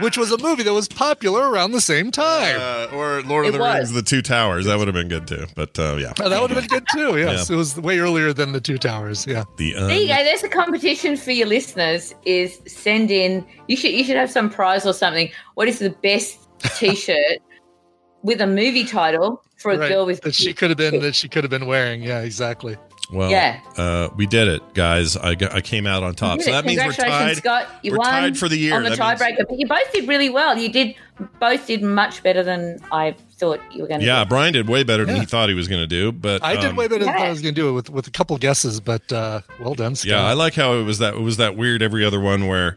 (laughs) which was a movie that was popular around the same time. Uh, or Lord of It the was. Rings, The Two Towers. That would have been good too. But uh, yeah. Oh, that would have been good too. Yes, Yeah. it was way earlier than the Two Towers. Yeah, The There you go. There's a competition for your listeners. Is send in. You should you should have some prize or something. What is the best (laughs) T-shirt with a movie title for a right. girl with that she could have been that she could have been wearing. Yeah, exactly. Well, Yeah. uh, we did it, guys. I, got, I came out on top. So that means we're Congratulations, tied. Scott. You we're won tied for the year. on the That means- tiebreaker. But you both did really well. You did both did much better than I thought you were going to. Yeah, do. Brian did way better than Yeah. he thought he was going to do. But I did um, way better than I was going to do it with with a couple guesses, but uh, well done, Scott. Yeah, I like how it was that it was that weird every other one where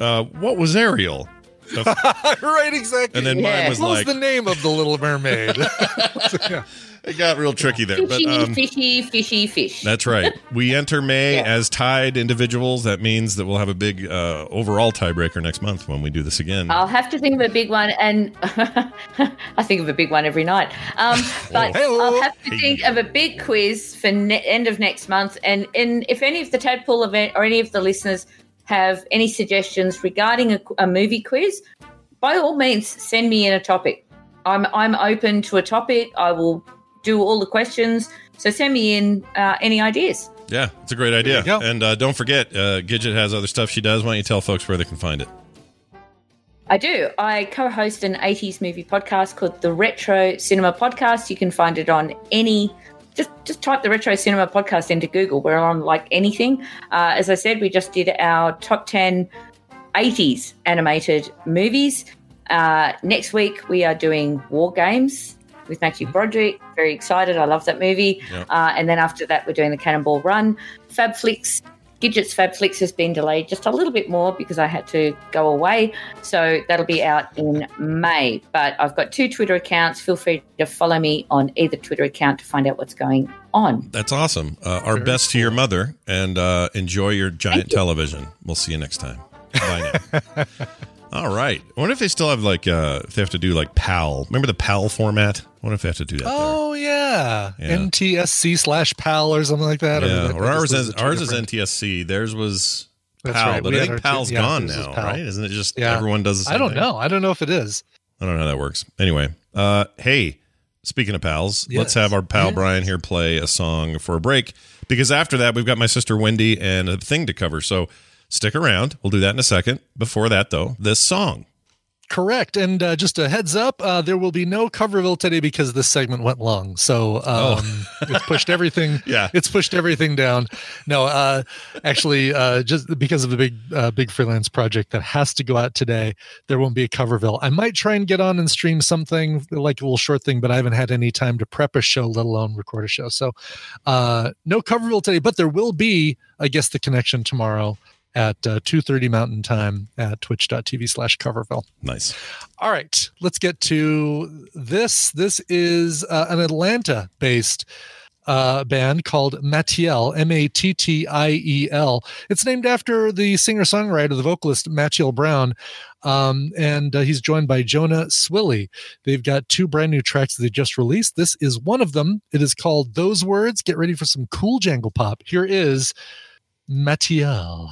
uh, what was Ariel? (laughs) right, exactly. And then Yeah. mine was what was the name of the Little Mermaid? (laughs) (laughs) it got real tricky there. But Fishy, um, fishy, fishy, fish. that's right. We enter May Yeah. as tied individuals. That means that we'll have a big uh, overall tiebreaker next month when we do this again. I'll have to think of a big one, and I think of a big one every night. Um, but Oh. I'll have to Hey. think of a big quiz for ne- end of next month. And, and if any of the tadpole event or any of the listeners have any suggestions regarding a, a movie quiz, by all means, send me in a topic. I'm I'm open to a topic. I will do all the questions. So send me in uh, any ideas. yeah, it's a great idea. And uh, don't forget, uh, Gidget has other stuff she does. Why don't you tell folks where they can find it? I do. I co host an 80s movie podcast called the Retro Cinema Podcast. You can find it on any. Just, just type the Retro Cinema Podcast into Google. We're on like anything. Uh, as I said, we just did our top 10 80s animated movies. Uh, next week, we are doing War Games with Matthew Broderick. Very excited. I love that movie. Yeah. Uh, and then after that, we're doing the Cannonball Run. Fab Fabflix, Gidget's Fabflix has been delayed just a little bit more because I had to go away. So that'll be out in May. But I've got two Twitter accounts. Feel free to follow me on either Twitter account to find out what's going on. That's awesome. Uh, our best to your mother, and uh, enjoy your giant television. We'll see you next time. Bye now. (laughs) All right. I wonder if they still have like uh, if they have to do like PAL. Remember the PAL format? I wonder if they have to do that. oh yeah. Yeah. NTSC slash PAL or something like that. there. Yeah. mean, Or ours is ours is NTSC. Theirs was PAL, right. but We I think our two- PAL's yeah, gone now, PAL. right? Isn't it just Yeah. everyone does the same I don't thing? know. I don't know if it is. I don't know how that works. Anyway, uh, hey, speaking of pals, let's have our pal Yes. Brian here play a song for a break because after that we've got my sister Wendy and a thing to cover. So stick around. We'll do that in a second. Before that, though, this song. Correct. And uh, just a heads up, uh, there will be no Coverville today because this segment went long. So um, (laughs) it's pushed everything. Oh. Yeah. It's pushed everything down. No, uh, actually, uh, just because of the big, uh, big freelance project that has to go out today, there won't be a Coverville. I might try and get on and stream something like a little short thing, but I haven't had any time to prep a show, let alone record a show. So uh, no Coverville today, but there will be, I guess, the connection tomorrow at uh, 2.30 mountain time at twitch.tv slash coverville Nice. all right, let's get to this. This is uh, an Atlanta based uh, band called Mattiel, M A T T I E L. It's named after the singer songwriter, the vocalist Mattiel Brown. Um, and uh, he's joined by Jonah Swilley. They've got two brand new tracks that they just released. This is one of them. It is called Those Words. Get ready for some cool jangle pop. Here is Mattiel.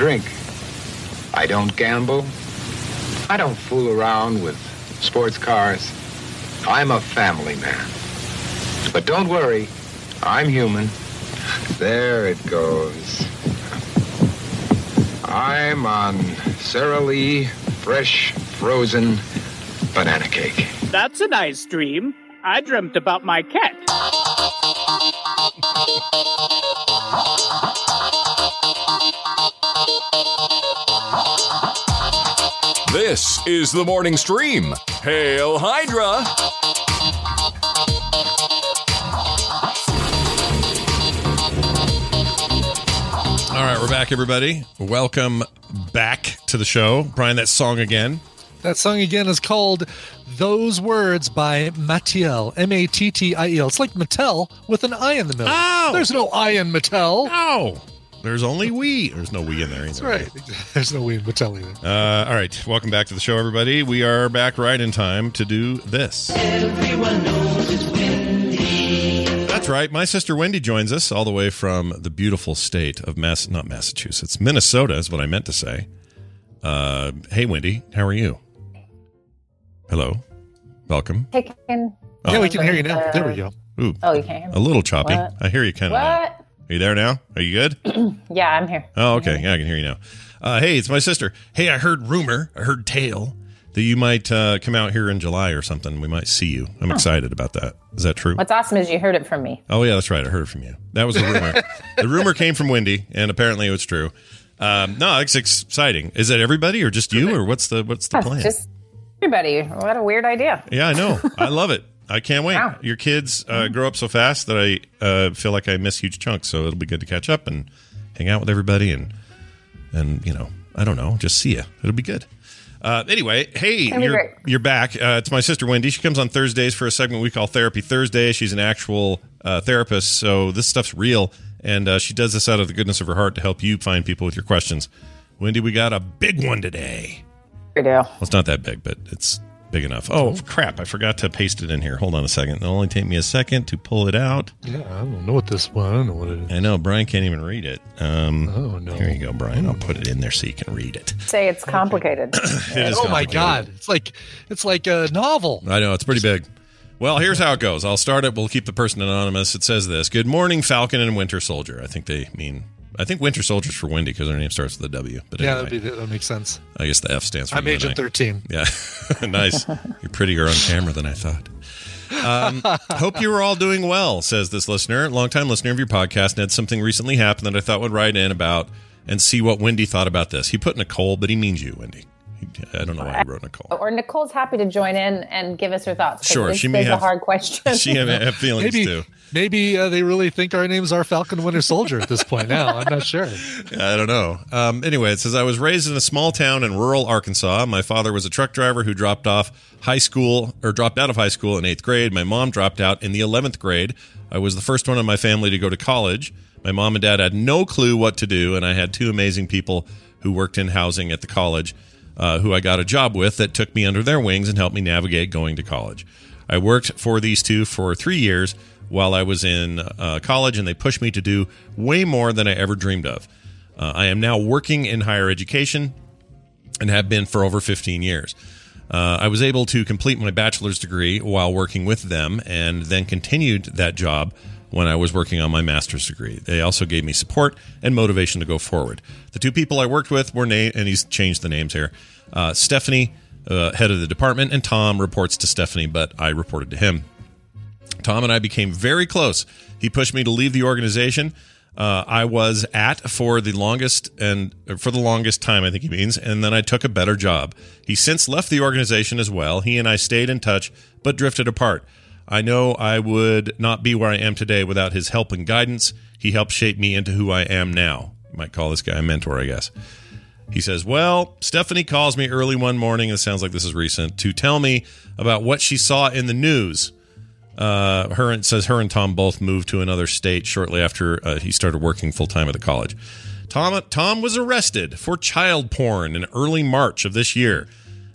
Drink. I don't gamble. I don't fool around with sports cars. I'm a family man. But don't worry, I'm human. There it goes. I'm on Sara Lee fresh frozen banana cake. That's a nice dream. I dreamt about my cat. This is the morning stream. Hail Hydra! All right, we're back, everybody. Welcome back to the show. Brian, that song again. That song again is called Those Words by Mattiel. M A T T I E L. It's like Mattel with an I in the middle. Oh! There's no I in Mattel. Oh, there's only we. There's no we in there. That's either. right. (laughs) There's no we in Mattel either. Uh, all right, welcome back to the show, everybody. We are back right in time to do this. That's right. My sister Wendy joins us all the way from the beautiful state of Mass, not Massachusetts, Minnesota is what I meant to say. Uh, hey, Wendy, how are you? Hello, welcome. Hey, Ken. Oh. Yeah, we can hear you now. There we go. Ooh, Oh, you can't hear me? a little choppy. What? I hear you kind of. Are you there now? Are you good? (clears throat) Yeah, I'm here. Oh, okay. Yeah, I can hear you now. Uh, hey, it's my sister. Hey, I heard rumor, I heard tale that you might uh, come out here in July or something. We might see you. I'm excited about that. Is that true? What's awesome is you heard it from me. Oh, yeah, that's right. I heard it from you. That was a rumor. (laughs) the rumor came from Wendy, and apparently it was true. Um, no, it's exciting. Is it everybody or just you, or what's the what's the plan? Just everybody. What a weird idea. Yeah, I know. I love it. (laughs) I can't wait. Wow. Your kids uh, grow up so fast that I uh, feel like I miss huge chunks. So it'll be good to catch up and hang out with everybody and and you know I don't know, just see you. It'll be good. Uh, anyway, hey, you're great. you're back. Uh, it's my sister Wendy. She comes on Thursdays for a segment we call Therapy Thursday. She's an actual uh, therapist, so this stuff's real, and uh, she does this out of the goodness of her heart to help you find people with your questions. Wendy, we got a big one today. We do. Well, it's not that big, but it's big enough. Oh, crap. I forgot to paste it in here. Hold on a second. It'll only take me a second to pull it out. Yeah, I don't know what this one. I don't know what it is. I know. Brian can't even read it. Um, Oh, no. Here you go, Brian. I'll put it in there so you can read it. Say it's complicated. (coughs) It is oh my god, it's like it's like a novel. I know. It's pretty big. Well, here's how it goes. I'll start it. We'll keep the person anonymous. It says this Good morning, Falcon and Winter Soldier. I think they mean. I think Winter Soldier's for Wendy because her name starts with a W. But Yeah, anyway, that'd be, that makes sense. I guess the F stands for I'm Agent 13. Yeah, (laughs) nice. You're prettier on camera than I thought. Um, (laughs) hope you were all doing well, says this listener, longtime listener of your podcast, and had something recently happened that I thought would write in about and see what Wendy thought about this. He put Nicole, but he means you, Wendy. He- I don't know why I wrote Nicole. or Nicole's happy to join in and give us her thoughts. Sure, this she may is have- a hard question. (laughs) She have, have feelings Maybe too. maybe uh, they really think our names are Falcon Winter Soldier at this point. Now I'm not sure. I don't know. Um, anyway, it says I was raised in a small town in rural Arkansas. My father was a truck driver who dropped off high school or dropped out of high school in eighth grade. My mom dropped out in the eleventh grade. I was the first one in my family to go to college. My mom and dad had no clue what to do, and I had two amazing people who worked in housing at the college, uh, who I got a job with that took me under their wings and helped me navigate going to college. I worked for these two for three years while I was in uh, college, and they pushed me to do way more than I ever dreamed of. Uh, I am now working in higher education and have been for over 15 years. Uh, I was able to complete my bachelor's degree while working with them and then continued that job when I was working on my master's degree. They also gave me support and motivation to go forward. The two people I worked with were named, and he's changed the names here uh, Stephanie, uh, head of the department, and Tom reports to Stephanie, but I reported to him. Tom and I became very close. He pushed me to leave the organization uh, I was at for the longest and for the longest time, I think he means, and then I took a better job. He since left the organization as well. He and I stayed in touch, but drifted apart. I know I would not be where I am today without his help and guidance. He helped shape me into who I am now. You might call this guy a mentor, I guess. He says, Well, Stephanie calls me early one morning, it sounds like this is recent, to tell me about what she saw in the news. Uh, her and says her and Tom both moved to another state shortly after uh, he started working full time at the college. Tom Tom was arrested for child porn in early March of this year,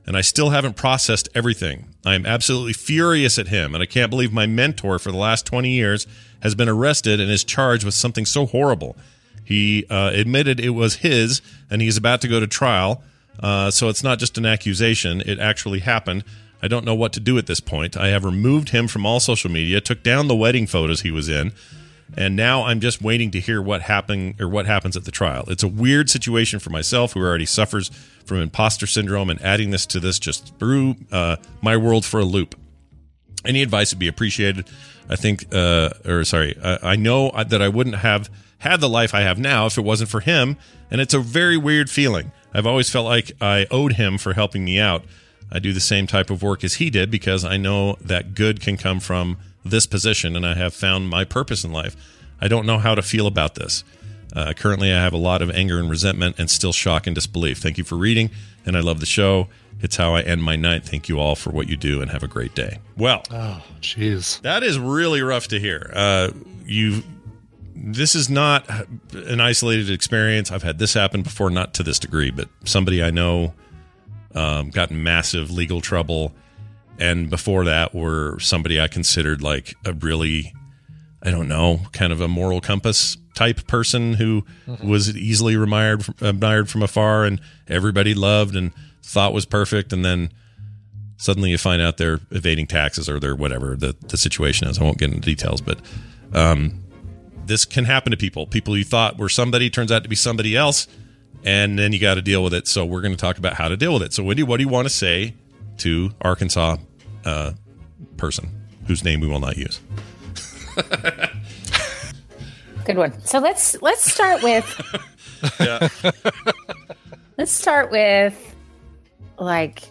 and I still haven't processed everything. I am absolutely furious at him, and I can't believe my mentor for the last 20 years has been arrested and is charged with something so horrible. He uh, admitted it was his, and he's about to go to trial. Uh, so it's not just an accusation; it actually happened. I don't know what to do at this point. I have removed him from all social media, took down the wedding photos he was in, and now I'm just waiting to hear what happened or what happens at the trial. It's a weird situation for myself, who already suffers from imposter syndrome, and adding this to this just threw uh, my world for a loop. Any advice would be appreciated. I think, uh, or sorry, I, I know that I wouldn't have had the life I have now if it wasn't for him, and it's a very weird feeling. I've always felt like I owed him for helping me out. I do the same type of work as he did because I know that good can come from this position, and I have found my purpose in life. I don't know how to feel about this. Uh, currently, I have a lot of anger and resentment and still shock and disbelief. Thank you for reading, and I love the show. It's how I end my night. Thank you all for what you do, and have a great day. Well, Oh, jeez. that is really rough to hear. Uh, you, this is not an isolated experience. I've had this happen before, not to this degree, but somebody I know um, got in massive legal trouble, and before that were somebody I considered like a really, I don't know, kind of a moral compass type person who was easily admired from, admired from afar, and everybody loved and thought was perfect, and then suddenly you find out they're evading taxes or they're whatever the, the situation is. I won't get into details, but um, this can happen to people. People you thought were somebody turns out to be somebody else, and then you got to deal with it. So we're going to talk about how to deal with it. So Wendy, what do you want to say to Arkansas uh, person whose name we will not use? Good one. So let's let's start with (laughs) Yeah. let's start with like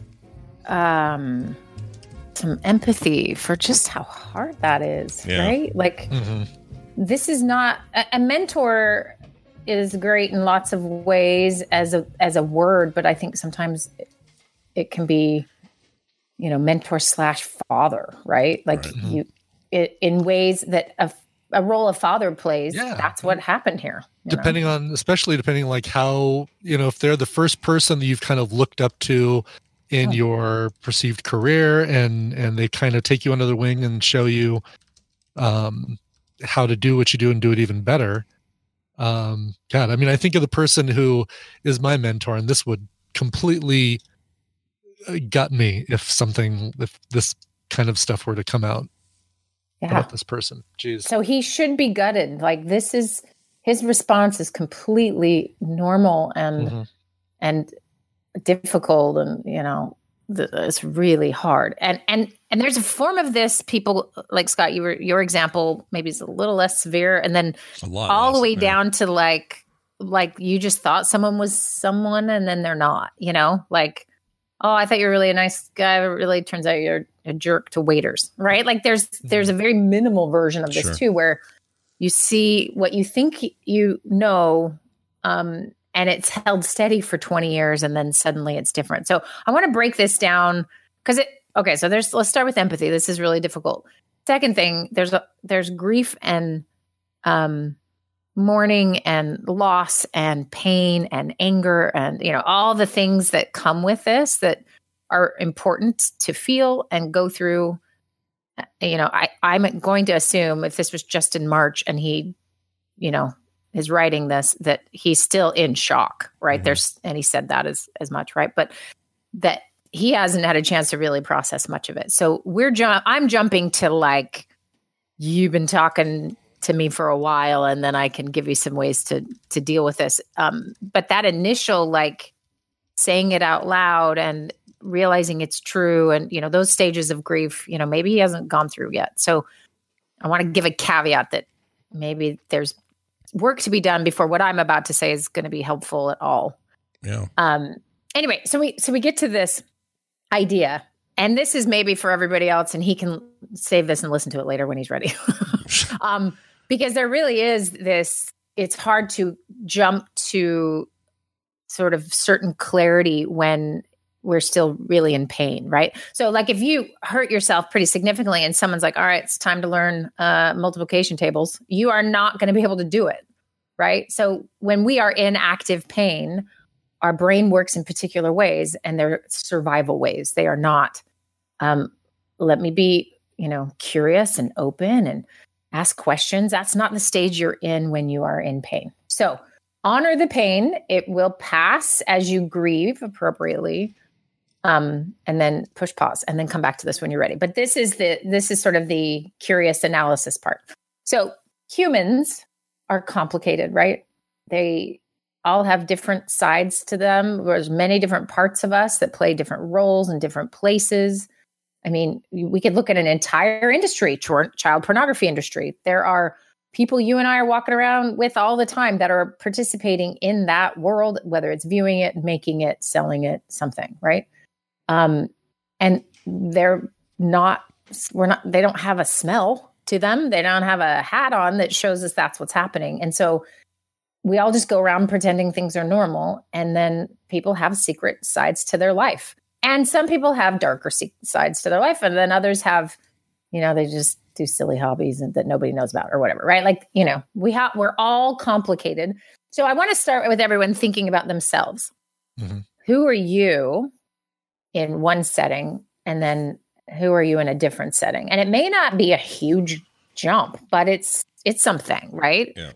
um some empathy for just how hard that is, Yeah. right? Like this is not a, a mentor is great in lots of ways as a as a word, but I think sometimes it, it can be you know mentor slash father, right? Like you it, in ways that a, a role a father plays. That's what happened here. you know? depending on especially depending like how you know if they're the first person that you've kind of looked up to in your perceived career and and they kind of take you under the wing and show you um how to do what you do and do it even better um god i mean i think of the person who is my mentor and this would completely gut me if something if this kind of stuff were to come out Yeah. about this person jeez So he should be gutted. Like this is his response is completely normal and Mhm. and difficult and you know th- it's really hard. And and and there's a form of this people like Scott you were your example maybe is a little less severe and then A lot all the way yeah. down to like like you just thought someone was someone and then they're not, you know? Like oh, I thought you were really a nice guy, but really turns out you're a jerk to waiters, right? Like there's there's a very minimal version of this Sure. too, where you see what you think you know, um, and it's held steady for 20 years, and then suddenly it's different. So I want to break this down because it okay. So there's let's start with empathy. This is really difficult. Second thing, there's a there's grief and um mourning and loss and pain and anger and you know all the things that come with this that are important to feel and go through. Uh, you know i i'm going to assume if this was just in march and he you know is writing this that he's still in shock right? There's and he said that as as much right? But that he hasn't had a chance to really process much of it. So we're ju- i'm jumping to like you've been talking to me for a while and then I can give you some ways to to deal with this. Um, but that initial like saying it out loud and realizing it's true and you know those stages of grief, you know, maybe he hasn't gone through yet. So I want to give a caveat that maybe there's work to be done before what I'm about to say is going to be helpful at all. Yeah. Um, anyway, so we so we get to this idea, and this is maybe for everybody else, and he can save this and listen to it later when he's ready. (laughs) um, because there really is this. It's hard to jump to sort of certain clarity when we're still really in pain, right? So, like if you hurt yourself pretty significantly, and someone's like, "All right, it's time to learn uh, multiplication tables," you are not going to be able to do it, right? So, when we are in active pain, our brain works in particular ways and they're survival ways they are not um, let me be you know curious and open and ask questions. That's not the stage you're in when you are in pain. So honor the pain. It will pass as you grieve appropriately um, and then push pause and then come back to this when you're ready. But this is the this is sort of the curious analysis part. So humans are complicated right? They all have different sides to them. There's many different parts of us that play different roles in different places. I mean, we could look at an entire industry, child pornography industry. There are people you and I are walking around with all the time that are participating in that world, whether it's viewing it, making it, selling it, something, right? Um, and they're not, we're not, they don't have a smell to them. They don't have a hat on that shows us that's what's happening. And so we all just go around pretending things are normal. And then people have secret sides to their life. And some people have darker sides to their life. And then others have, you know, they just do silly hobbies and, that nobody knows about or whatever, right? Like, you know, we have, we're all complicated. So I want to start with everyone thinking about themselves. Mhm. Who are you in one setting? And then who are you in a different setting? And it may not be a huge jump, but it's, it's something, right? Yeah.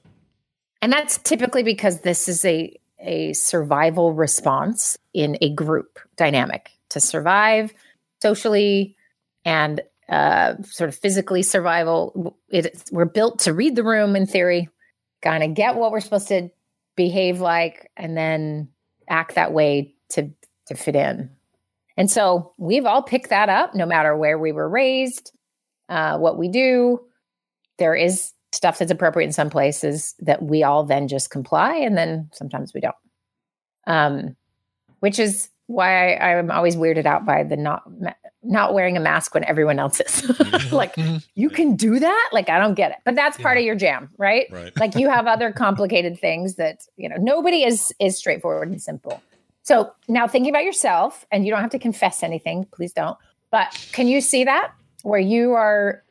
And that's typically because this is a a survival response in a group dynamic to survive socially and uh, sort of physically survival. It, we're built to read the room in theory, kind of get what we're supposed to behave like, and then act that way to to fit in. And so we've all picked that up, no matter where we were raised, uh, what we do. There is stuff that's appropriate in some places that we all then just comply and then sometimes we don't um which is why I, i'm always weirded out by the not not wearing a mask when everyone else is. (laughs) (laughs) Like you can do that? Like i don't get it. But that's part of your jam right? Right. like you have other complicated (laughs) things that you know nobody is is straightforward and simple. So now thinking about yourself and you don't have to confess anything please don't but can you see that? Where you are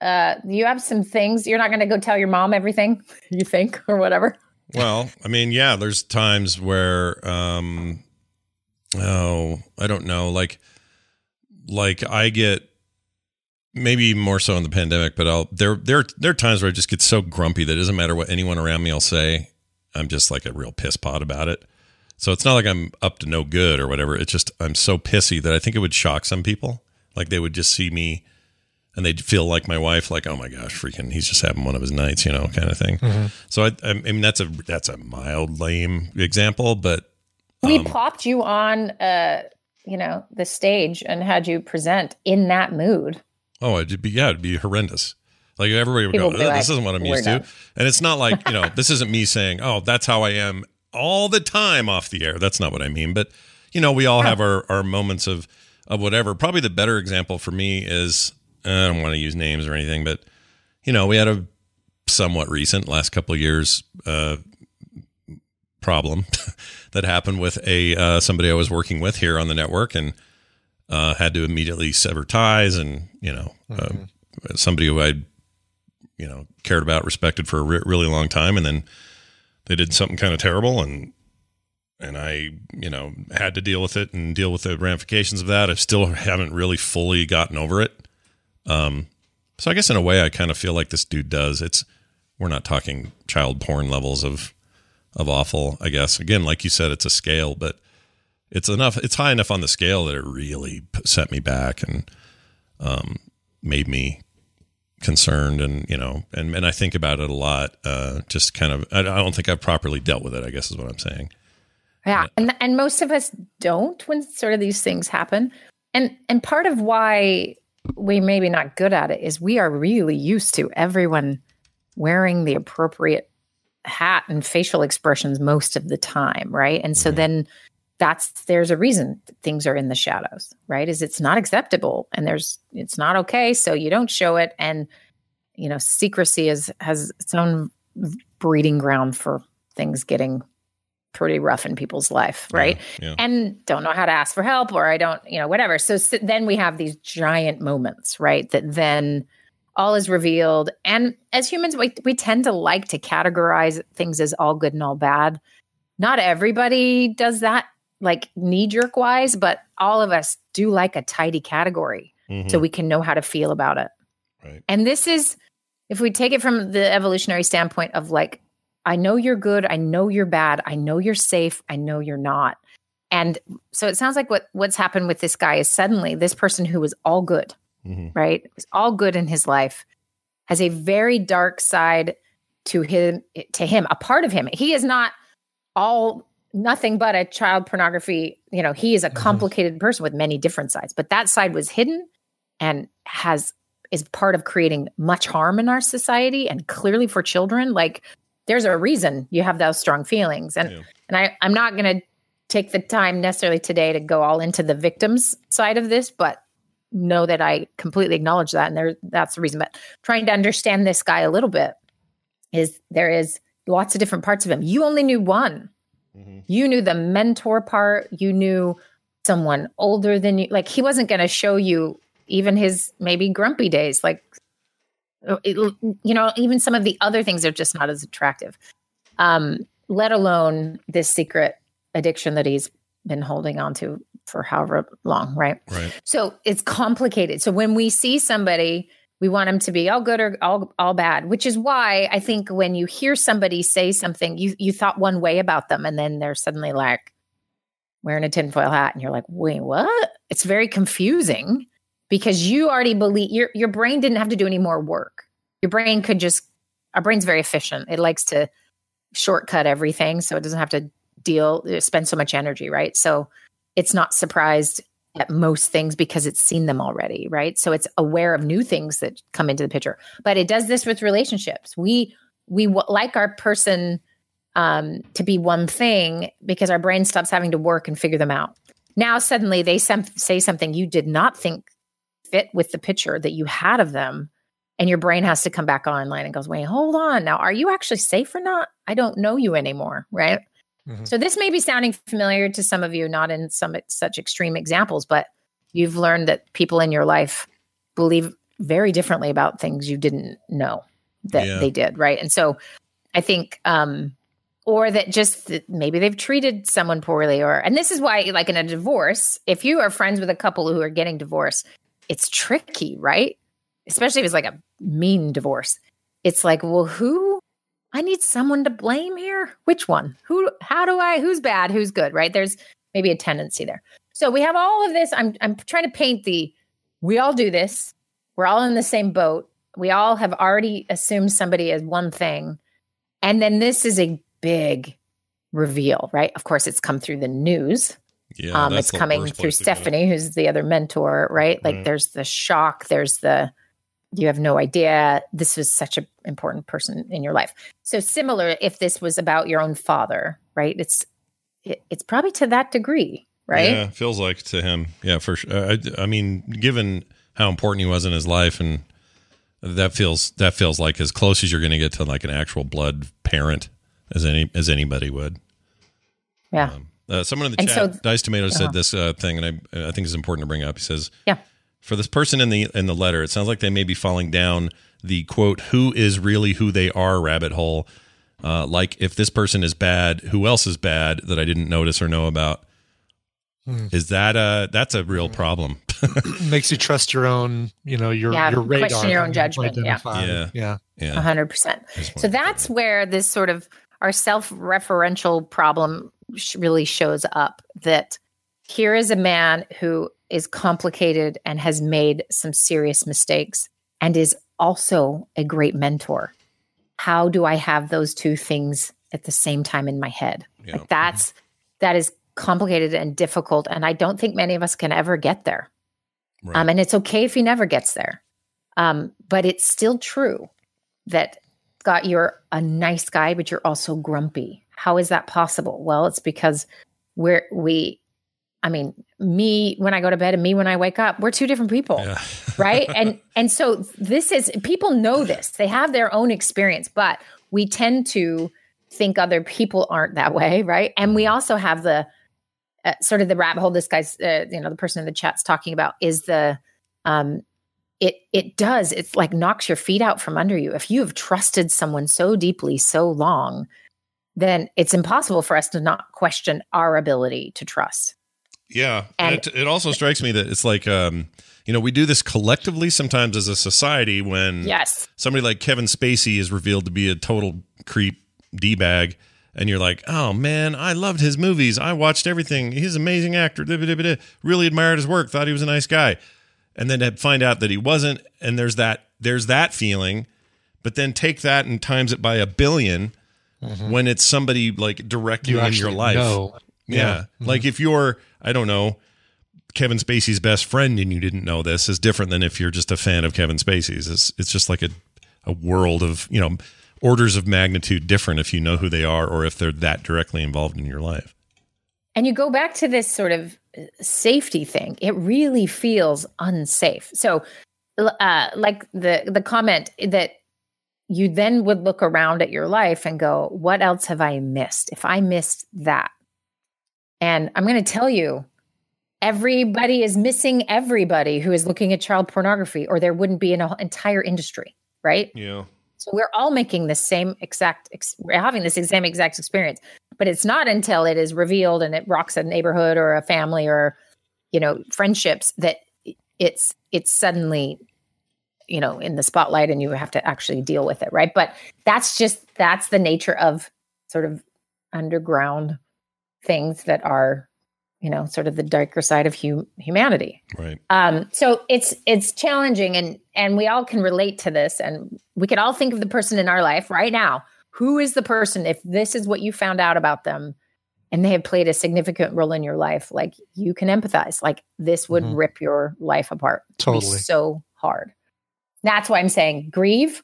uh you have some things you're not going to go tell your mom everything you think or whatever? Well, I mean, yeah, there's times where um oh, I don't know, like like I get maybe more so in the pandemic, but I'll there there there are times where I just get so grumpy that it doesn't matter what anyone around me will say. I'm just like a real piss pot about it. So it's not like I'm up to no good or whatever. It's just I'm so pissy that I think it would shock some people. Like they would just see me and they'd feel like my wife, like, oh my gosh, freaking, he's just having one of his nights, you know, kind of thing. Mm-hmm. So I, I mean, that's a that's a mild, lame example, but we Um, plopped you on uh you know the stage and had you present in that mood oh, it'd be yeah, it'd be horrendous. Like everybody would People go, would this like, isn't what I'm "We're used to, not." and it's not like you know, this isn't me saying, oh, that's how I am all the time off the air. That's not what I mean, but you know, we all have our our moments of of whatever. Probably the better example for me is I don't want to use names or anything, but you know, we had a somewhat recent last couple of years uh, problem (laughs) that happened with a uh, somebody I was working with here on the network, and uh, had to immediately sever ties, and you know, uh, somebody who I you know cared about, respected for a re- really long time, and then they did something kind of terrible, and and I you know had to deal with it and deal with the ramifications of that. I still haven't really fully gotten over it. Um, so I guess in a way, I kind of feel like this dude does. It's we're not talking child porn levels of of awful. I guess again, like you said, it's a scale, but it's enough. It's high enough on the scale that it really set me back and um, made me concerned, and you know, and and I think about it a lot. Uh, just kind of, I, I don't think I've properly dealt with it. I guess is what I'm saying. Yeah, and and most of us don't when sort of these things happen. And and part of why we maybe not good at it is we are really used to everyone wearing the appropriate hat and facial expressions most of the time, right? And so Mhm. then that's there's a reason things are in the shadows, right? Is it's not acceptable and there's it's not okay, so you don't show it and you know, secrecy is has its own breeding ground for things getting pretty rough in people's life, right? Yeah. and don't know how to ask for help or I don't, you know, whatever. So, s then we have these giant moments, right? That then all is revealed. And as humans, we, we tend to like to categorize things as all good and all bad. Not everybody does that, like knee jerk wise, but all of us do like a tidy category Mhm. so we can know how to feel about it. Right. And this is, if we take it from the evolutionary standpoint of like, I know you're good, I know you're bad, I know you're safe, I know you're not. And so it sounds like what what's happened with this guy is suddenly this person who was all good, Mhm. right? It's all good in his life, has a very dark side to him to him, a part of him. He is not all nothing but a child pornography, you know, he is a complicated person with many different sides, but that side was hidden and has is part of creating much harm in our society and clearly for children like there's a reason you have those strong feelings and Yeah. and I I'm not going to take the time necessarily today to go all into the victims side of this but know that I completely acknowledge that and there that's the reason but trying to understand this guy a little bit is there is lots of different parts of him. You only knew one. Mhm. you knew the mentor part. You knew someone older than you. Like he wasn't going to show you even his maybe grumpy days like uh, it- you know even some of the other things are just not as attractive. Um let alone this secret addiction that he's been holding on to for however long right Right. so it's complicated. So when we see somebody, we want them to be all good or all all bad, which is why I think when you hear somebody say something, you you thought one way about them, and then they're suddenly like wearing a tinfoil hat, and you're like, wait, what? It's very confusing because you already believe your your brain didn't have to do any more work. Your brain could just our brain's very efficient. It likes to shortcut everything, so it doesn't have to deal spend so much energy, right? So it's not surprised at most things because it's seen them already, right? So it's aware of new things that come into the picture. But it does this with relationships. We we w- like our person um, to be one thing because our brain stops having to work and figure them out. Now suddenly they sem- say something you did not think fit with the picture that you had of them, and your brain has to come back online and goes, "Wait, hold on. Now, are you actually safe or not? I don't know you anymore, right?" Mhm. So this may be sounding familiar to some of you, not in some such extreme examples, but you've learned that people in your life believe very differently about things you didn't know that Yeah. they did, right? And so I think um or that just that maybe they've treated someone poorly or and this is why like in a divorce, if you are friends with a couple who are getting divorced, it's tricky, right? Especially if it's like a mean divorce. It's like, well, who I need someone to blame here. Which one? Who? How do I? Who's bad? Who's good? Right? There's maybe a tendency there. So we have all of this. I'm I'm trying to paint the. We all do this. We're all in the same boat. We all have already assumed somebody as one thing, and then this is a big reveal, right? Of course, it's come through the news. Yeah. um, it's coming through place to go. Stephanie, who's the other mentor, right? Like Right. there's the shock, there's the you have no idea this was such an important person in your life. So similar if this was about your own father, right? It's it, it's probably to that degree, right? Yeah, feels like to him. Yeah, for sure. I, I mean, given how important he was in his life, and that feels that feels like as close as you're going to get to like an actual blood parent as any as anybody would. Yeah. Uh, someone in the And chat, so- Dice Tomato, Uh-huh. said this uh, thing, and I, I think it's important to bring up. He says, Yeah. For this person in the in the letter, it sounds like they may be falling down the quote "Who is really who they are?" rabbit hole. Uh, like if this person is bad, who else is bad that I didn't notice or know about? Hmm. Is that a that's a real problem? (laughs) Makes you trust your own, you know, your Yeah, your radar. question your own judgment, yeah. identify. Yeah. yeah. yeah, A hundred percent. So that's where this sort of our self-referential problem sh- really shows up. That here is a man who is complicated and has made some serious mistakes, and is also a great mentor. How do I have those two things at the same time in my head? Yeah. Like that's that is complicated and difficult, and I don't think many of us can ever get there. Right. Um, and it's okay if he never gets there. Um, but it's still true that Scott, you're a nice guy, but you're also grumpy. How is that possible? Well, it's because we're we I mean, me when I go to bed and me when I wake up, we're two different people. right? And (laughs) and so this is people know this. They have their own experience, but we tend to think other people aren't that way, right? And we also have the uh, sort of the rabbit hole this guy's uh, you know the person in the chat's talking about is the um it it does it's like knocks your feet out from under you if you have trusted someone so deeply so long then it's impossible for us to not question our ability to trust Yeah, and, And- it, it also strikes me that it's like um, you know we do this collectively sometimes as a society when yes somebody like Kevin Spacey is revealed to be a total creep d bag, and you're like, oh man, I loved his movies. I watched everything. He's an amazing actor. Really admired his work. Thought he was a nice guy, and then to find out that he wasn't. And there's that there's that feeling, but then take that and times it by a 1000000000 when it's somebody like directly You in your life. know. Yeah. Yeah. Like if you're, I don't know, Kevin Spacey's best friend and you didn't know this is different than if you're just a fan of Kevin Spacey's. It's, it's just like a, a world of, you know, orders of magnitude different if you know who they are or if they're that directly involved in your life. And you go back to this sort of uh, safety thing. It really feels unsafe. So, uh, like the the comment that you then would look around at your life and go, "What else have I missed? If I missed that," and I'm going to tell you, everybody is missing everybody who is looking at child pornography, or there wouldn't be an entire industry, right? Yeah. So we're all making the same exact, ex- we're having this same exact experience, but it's not until it is revealed and it rocks a neighborhood or a family or, you know, friendships that it's it's suddenly, you know, in the spotlight and you have to actually deal with it, right? But that's just that's the nature of sort of underground things that are, you know, sort of the darker side of hum- humanity. Right. Um, so it's it's challenging, and and we all can relate to this, and we can all think of the person in our life right now. Who is the person? If this is what you found out about them, and they have played a significant role in your life, like you can empathize. Like this would Mhm. rip your life apart. Totally. so hard. That's why I'm saying grieve.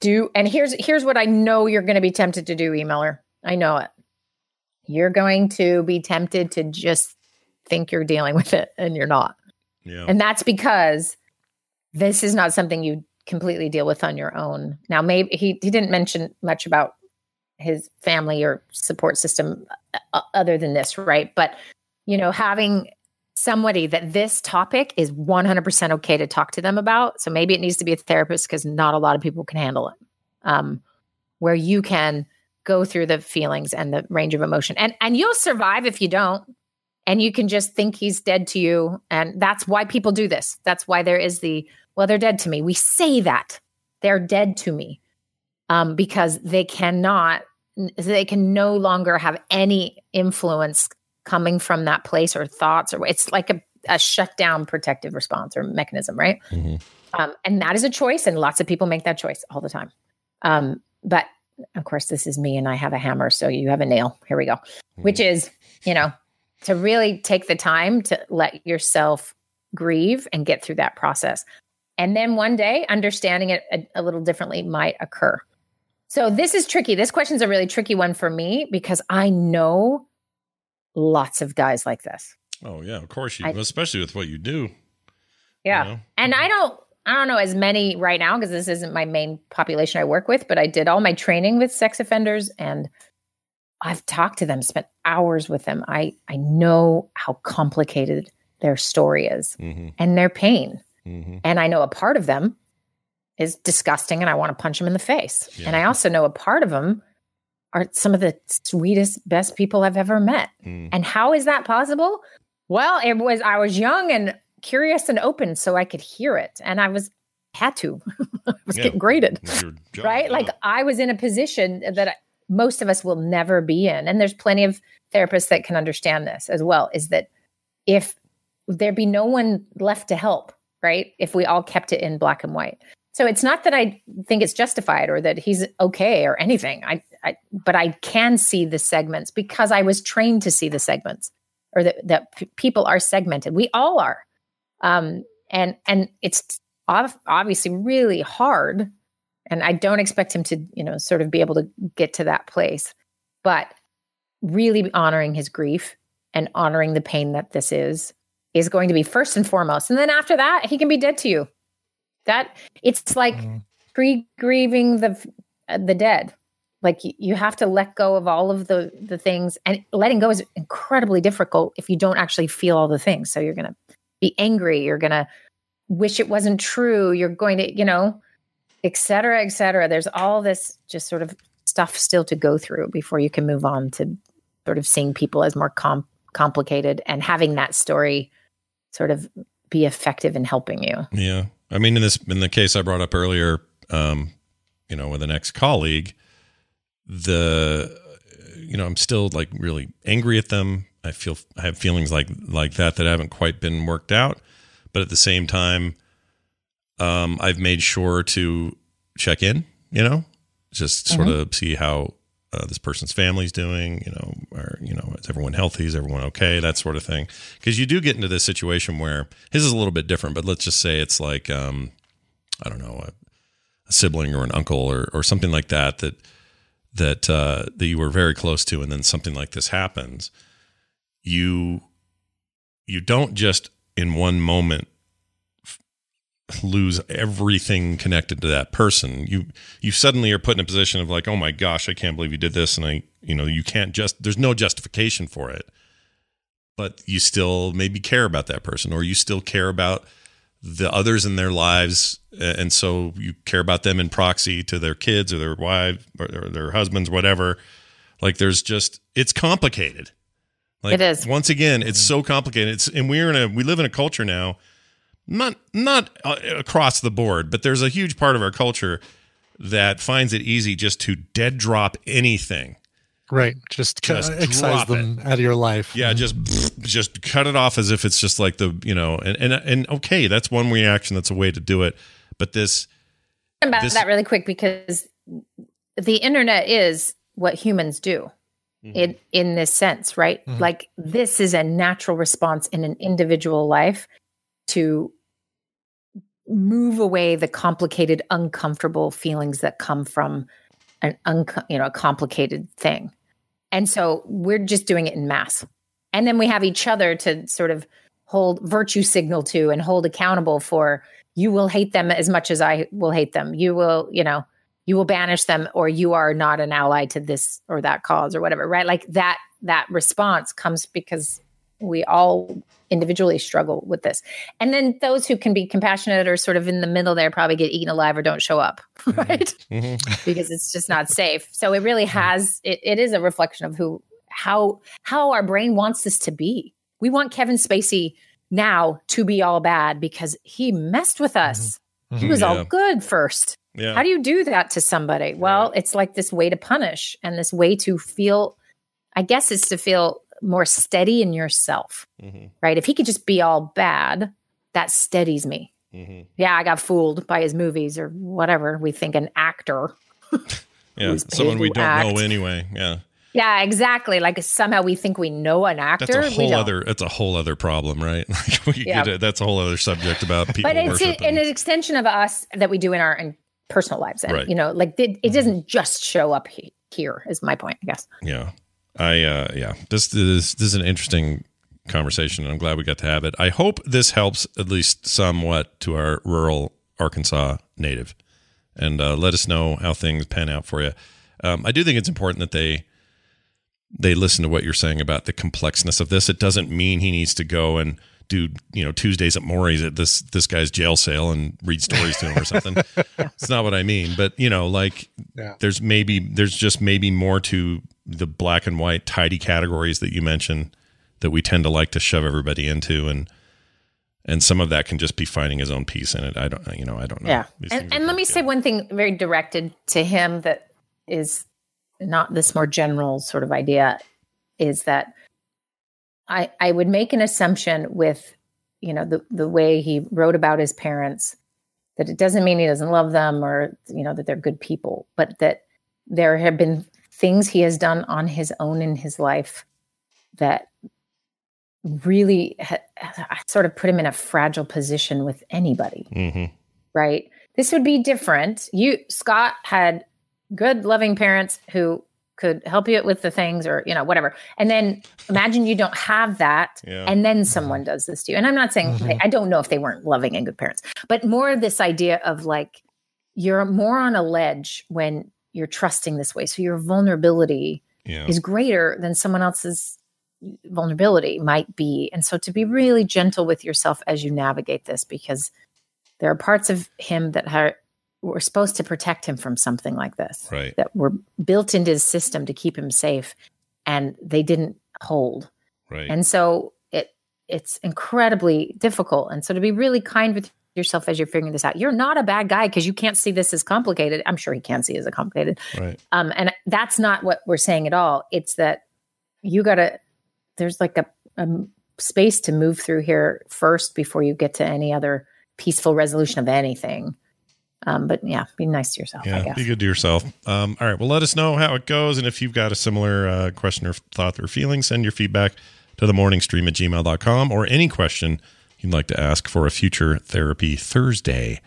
Do and here's here's what I know you're going to be tempted to do, emailer. I know it. You're going to be tempted to just think you're dealing (laughs) with it, and you're not. Yeah. And that's because this is not something you completely deal with on your own. Now, maybe he, he didn't mention much about his family or support system uh, other than this, right? But, you know, having somebody that this topic is 100% okay to talk to them about. So maybe it needs to be a therapist because not a lot of people can handle it. Um, where you can go through the feelings and the range of emotion. And and you'll survive if you don't. And you can just think he's dead to you. And that's why people do this. That's why there is the well they're dead to me. We say that they're dead to me um, because they cannot they can no longer have any influence coming from that place or thoughts or it's like a, a shutdown protective response or mechanism right? Um, and that is a choice and lots of people make that choice all the time. Um, but of course this is me and i have a hammer so you have a nail here we go mm-hmm. which is you know to really take the time to let yourself grieve and get through that process. And then one day, understanding it a, a little differently might occur. So this is tricky. This question is a really tricky one for me because I know lots of guys like this. Oh yeah, of course you, I- especially with what you do. Yeah. know? And I mm-hmm. don't I don't know as many right now because this isn't my main population I work with, but I did all my training with sex offenders and I've talked to them, spent hours with them. I I know how complicated their story is Mm-hmm. and their pain. Mm-hmm. And I know a part of them is disgusting and I want to punch them in the face. Yeah. And I also know a part of them are some of the sweetest, best people I've ever met. Mm. And how is that possible? Well, it was I was young and curious and open so I could hear it. And I was had to. (laughs) I was Yeah. getting graded. (laughs) Job, right? yeah. Like I was in a position that I- most of us will never be in. And there's plenty of therapists that can understand this as well is that if there'd be no one left to help, right? If we all kept it in black and white. So it's not that I think it's justified or that he's okay or anything. I, I but I can see the segments because I was trained to see the segments or that that p- people are segmented. We all are. Um and and it's obviously really hard And I don't expect him to, you know, sort of be able to get to that place, but really honoring his grief and honoring the pain that this is is going to be first and foremost. And then after that, he can be dead to you. That it's like pre-grieving the the dead. Like you, you have to let go of all of the the things and letting go is incredibly difficult if you don't actually feel all the things. So you're going to be angry, you're going to wish it wasn't true, you're going to, you know, et cetera, et cetera. There's all this just sort of stuff still to go through before you can move on to sort of seeing people as more com- complicated and having that story sort of be effective in helping you. Yeah. I mean, in this, in the case I brought up earlier, um, you know, with an ex colleague, the, you know, I'm still like really angry at them. I feel, I have feelings like, like that that haven't quite been worked out. But at the same time, um, I've made sure to check in, you know, just sort Mhm. of see how uh, this person's family's doing, you know, or, you know, is everyone healthy? Is everyone okay? That sort of thing. Because you do get into this situation where his is a little bit different, but let's just say it's like, um, I don't know, a, a sibling or an uncle or, or something like that, that, that, uh, that you were very close to. And then something like this happens. You, you don't just in one moment lose everything connected to that person. You you suddenly are put in a position of like oh my gosh i can't believe you did this. And i you know you can't just there's no justification for it. But you still maybe care about that person or you still care about the others in their lives. And so you care about them in proxy to their kids or their wives or their, their husbands whatever. Like there's just it's complicated like It is. once again it's so complicated it's and we're in a we live in a culture now not not uh, across the board, but there's a huge part of our culture that finds it easy just to dead drop anything. Right. Just, Just just excise drop them out of your life. Yeah, just just cut it off as if it's just like the you know, and and and okay, that's one reaction. That's a way to do it. But this, about This- that really quick because the internet is what humans do in in this sense right? Mhm. like this is a natural response in an individual life to move away the complicated uncomfortable feelings that come from an un you know a complicated thing. And so we're just doing it in mass. And then we have each other to sort of hold virtue signal to and hold accountable for you will hate them as much as I will hate them. You will, you know, you will banish them or you are not an ally to this or that cause or whatever, right? Like that that response comes because we all individually struggle with this. And then those who can be compassionate or sort of in the middle there probably get eaten alive or don't show up, (laughs) mm-hmm. right? Mm-hmm. because it's just not safe. So it really mm-hmm. has it, it is a reflection of who how how our brain wants this to be. We want Kevin Spacey now to be all bad because he messed with us. He was Yeah. all good first. Yeah. How do you do that to somebody? Well, it's like this way to punish and this way to feel I guess it's to feel more steady in yourself. mm-hmm. Right? If he could just be all bad, that steadies me. Yeah, I got fooled by his movies or whatever. We think an actor (laughs) yeah, someone we don't act. know anyway. Yeah, Yeah, exactly. Like somehow we think we know an actor. that's a whole other. That's a whole other problem, right? (laughs) Like we Yeah. That's a whole other subject about people but it's a, an extension of us that we do in our in personal lives. And, Right. You know, like it, it doesn't just show up he- here. Is my point, I guess. Yeah. I uh yeah. This is this is an interesting conversation and I'm glad we got to have it. I hope this helps at least somewhat to our rural Arkansas native. And uh, let us know how things pan out for you. Um, I do think it's important that they they listen to what you're saying about the complexness of this. It doesn't mean he needs to go and do you know Tuesdays at Morrie's at this this guy's jail sale and read stories to him or something. (laughs) It's not what I mean, but you know, like Yeah. there's maybe there's just maybe more to the black and white tidy categories that you mentioned that we tend to like to shove everybody into and and some of that can just be finding his own peace in it. I don't you know, I don't know. Yeah. These And, and let me say one thing very directed to him that is not this more general sort of idea is that I I would make an assumption with you know the the way he wrote about his parents that it doesn't mean he doesn't love them or you know that they're good people, but that there have been things he has done on his own in his life that really ha- sort of put him in a fragile position with anybody hmm right? this would be different. You Scott had good loving parents who could help you with the things or you know whatever. And then imagine you don't have that Yeah. and then someone does this to you. And I'm not saying Mhm. I don't know if they weren't loving and good parents, but more this idea of like you're more on a ledge when you're trusting this way. So your vulnerability Yeah. is greater than someone else's vulnerability might be. And so to be really gentle with yourself as you navigate this, because there are parts of him that are, were supposed to protect him from something like this, Right. that were built into his system to keep him safe, and they didn't hold. Right. And so it it's incredibly difficult. And so to be really kind with yourself as you're figuring this out, you're not a bad guy because you can't see this as complicated. I'm sure he can see it as complicated. right. Um, and that's not what we're saying at all. It's that you got to, there's like a, a space to move through here first before you get to any other peaceful resolution of anything. Um, but yeah, be nice to yourself, I Yeah, guess. be good to yourself. Um, all right. Well, let us know how it goes. And if you've got a similar uh, question or thought or feeling, send your feedback to the morning stream at gmail.com or any question you'd like to ask for a future therapy Thursday.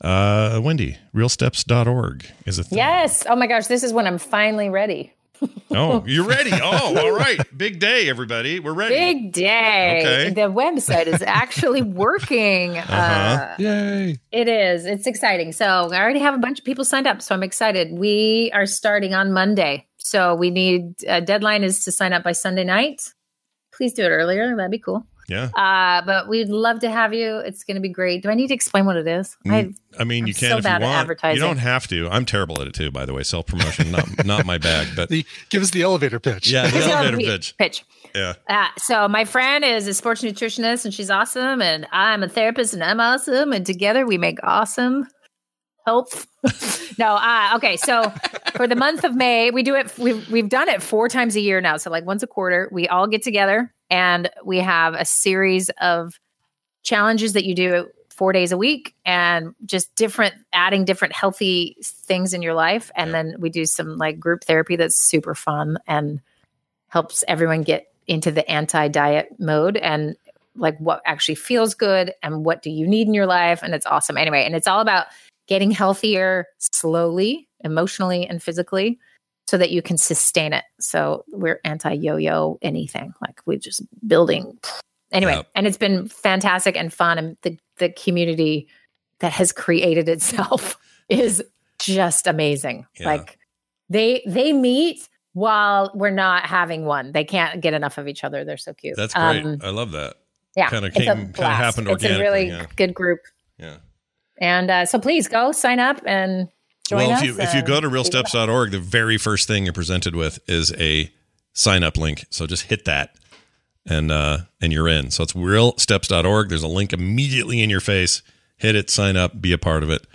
Uh, Wendy, realsteps.org is a thing. Yes. Oh my gosh, this is when I'm finally ready. (laughs) Oh, you're ready. Oh, all right. Big day, everybody. We're ready. Big day. Okay. The website is actually (laughs) working. Uh-huh. Uh, Yay. It is. It's exciting. So I already have a bunch of people signed up. So I'm excited. We are starting on Monday. So we need a deadline is to sign up by Sunday night. Please do it earlier. That'd be cool. Yeah. Uh, but we'd love to have you. It's going to be great. Do I need to explain what it is? I, Mm, I mean, you I'm can so if bad you at want. advertising. You don't have to. I'm terrible at it too, by the way. Self promotion, not (laughs) not my bag. But The, give us the elevator pitch. yeah, the elevator pitch. Pitch. Yeah. Uh, so my friend is a sports nutritionist and she's awesome. And I'm a therapist and I'm awesome. And together we make awesome health. (laughs) no, uh, okay. So for the month of May, we do it. We've, we've done it four times a year now. So like once a quarter, we all get together and we have a series of challenges that you do four days a week and just different adding different healthy things in your life and then we do some like group therapy that's super fun and helps everyone get into the anti-diet mode and like what actually feels good and what do you need in your life and it's awesome anyway and it's all about getting healthier slowly emotionally and physically so that you can sustain it so we're anti-yo-yo anything like we're just building anyway Yep. and it's been fantastic and fun and the the community that has created itself (laughs) is just amazing Yeah. like they they meet while we're not having one they can't get enough of each other they're so cute That's great. Um, I love that. yeah Kinda came- kinda blast. happened it's a really yeah. good group Yeah. And uh, so please go sign up and join well, us if you if you go to realsteps.org, the very first thing you're presented with is a sign up link. So just hit that and uh and you're in. So it's realsteps.org. There's a link immediately in your face. Hit it, sign up, be a part of it,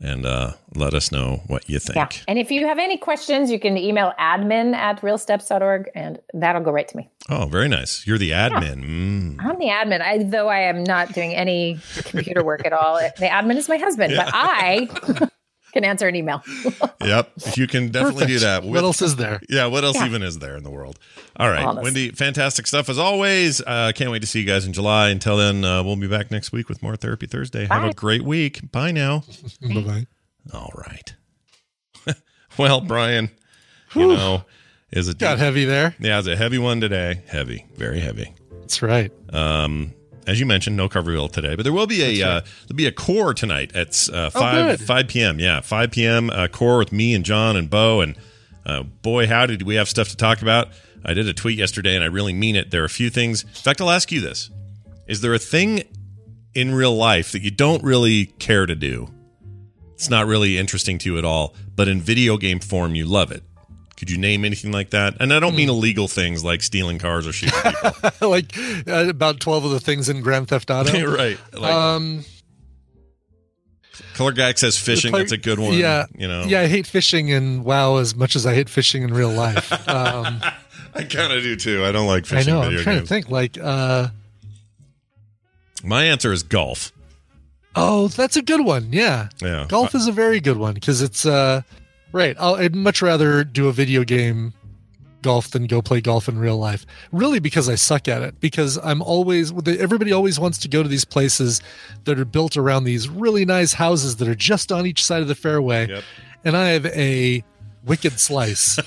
and uh let us know what you think. Yeah. And if you have any questions, you can email admin at realsteps.org and that'll go right to me. Oh, very nice. You're the admin. Mm. I'm the admin, I, though I am not doing any computer work at all. The admin is my husband, but I (laughs) can answer an email. (laughs) Yep. You can definitely do Perfect. that. What else is there? Yeah, what else Yeah. even is there in the world? All right, Honest. Wendy, fantastic stuff as always. Uh, can't wait to see you guys in July. Until then, uh, we'll be back next week with more Therapy Thursday. Have a great week. Bye now. (laughs) Bye bye. All right. (laughs) well, Brian, you know, is it Got heavy there. Yeah, it's a heavy one today. Heavy, very heavy. That's right. Um, as you mentioned, no cover wheel today, but there will be a uh, there'll be a core tonight at uh, five Oh, five p.m. Yeah, five p.m. Uh, core with me and John and Bo, and uh, boy, how did we have stuff to talk about? I did a tweet yesterday, and I really mean it. There are a few things. In fact, I'll ask you this: Is there a thing in real life that you don't really care to do? It's not really interesting to you at all, but in video game form, you love it. Could you name anything like that? And I don't mean illegal things like stealing cars or shooting people. (laughs) like uh, about 12 of the things in Grand Theft Auto. (laughs) right. Like, um, Color Guy says fishing. Like, That's a good one. Yeah. You know, Yeah, I hate fishing in WoW as much as I hate fishing in real life. (laughs) Um, I kind of do too. I don't like I fishing know. I'm trying games. to think. Like, uh, My answer is golf. oh, that's a good one. Yeah. Yeah. Golf is a very good one because it's uh, right. I'll, I'd much rather do a video game golf than go play golf in real life. Really, because I suck at it. Because I'm always everybody always wants to go to these places that are built around these really nice houses that are just on each side of the fairway, Yep. and I have a wicked slice,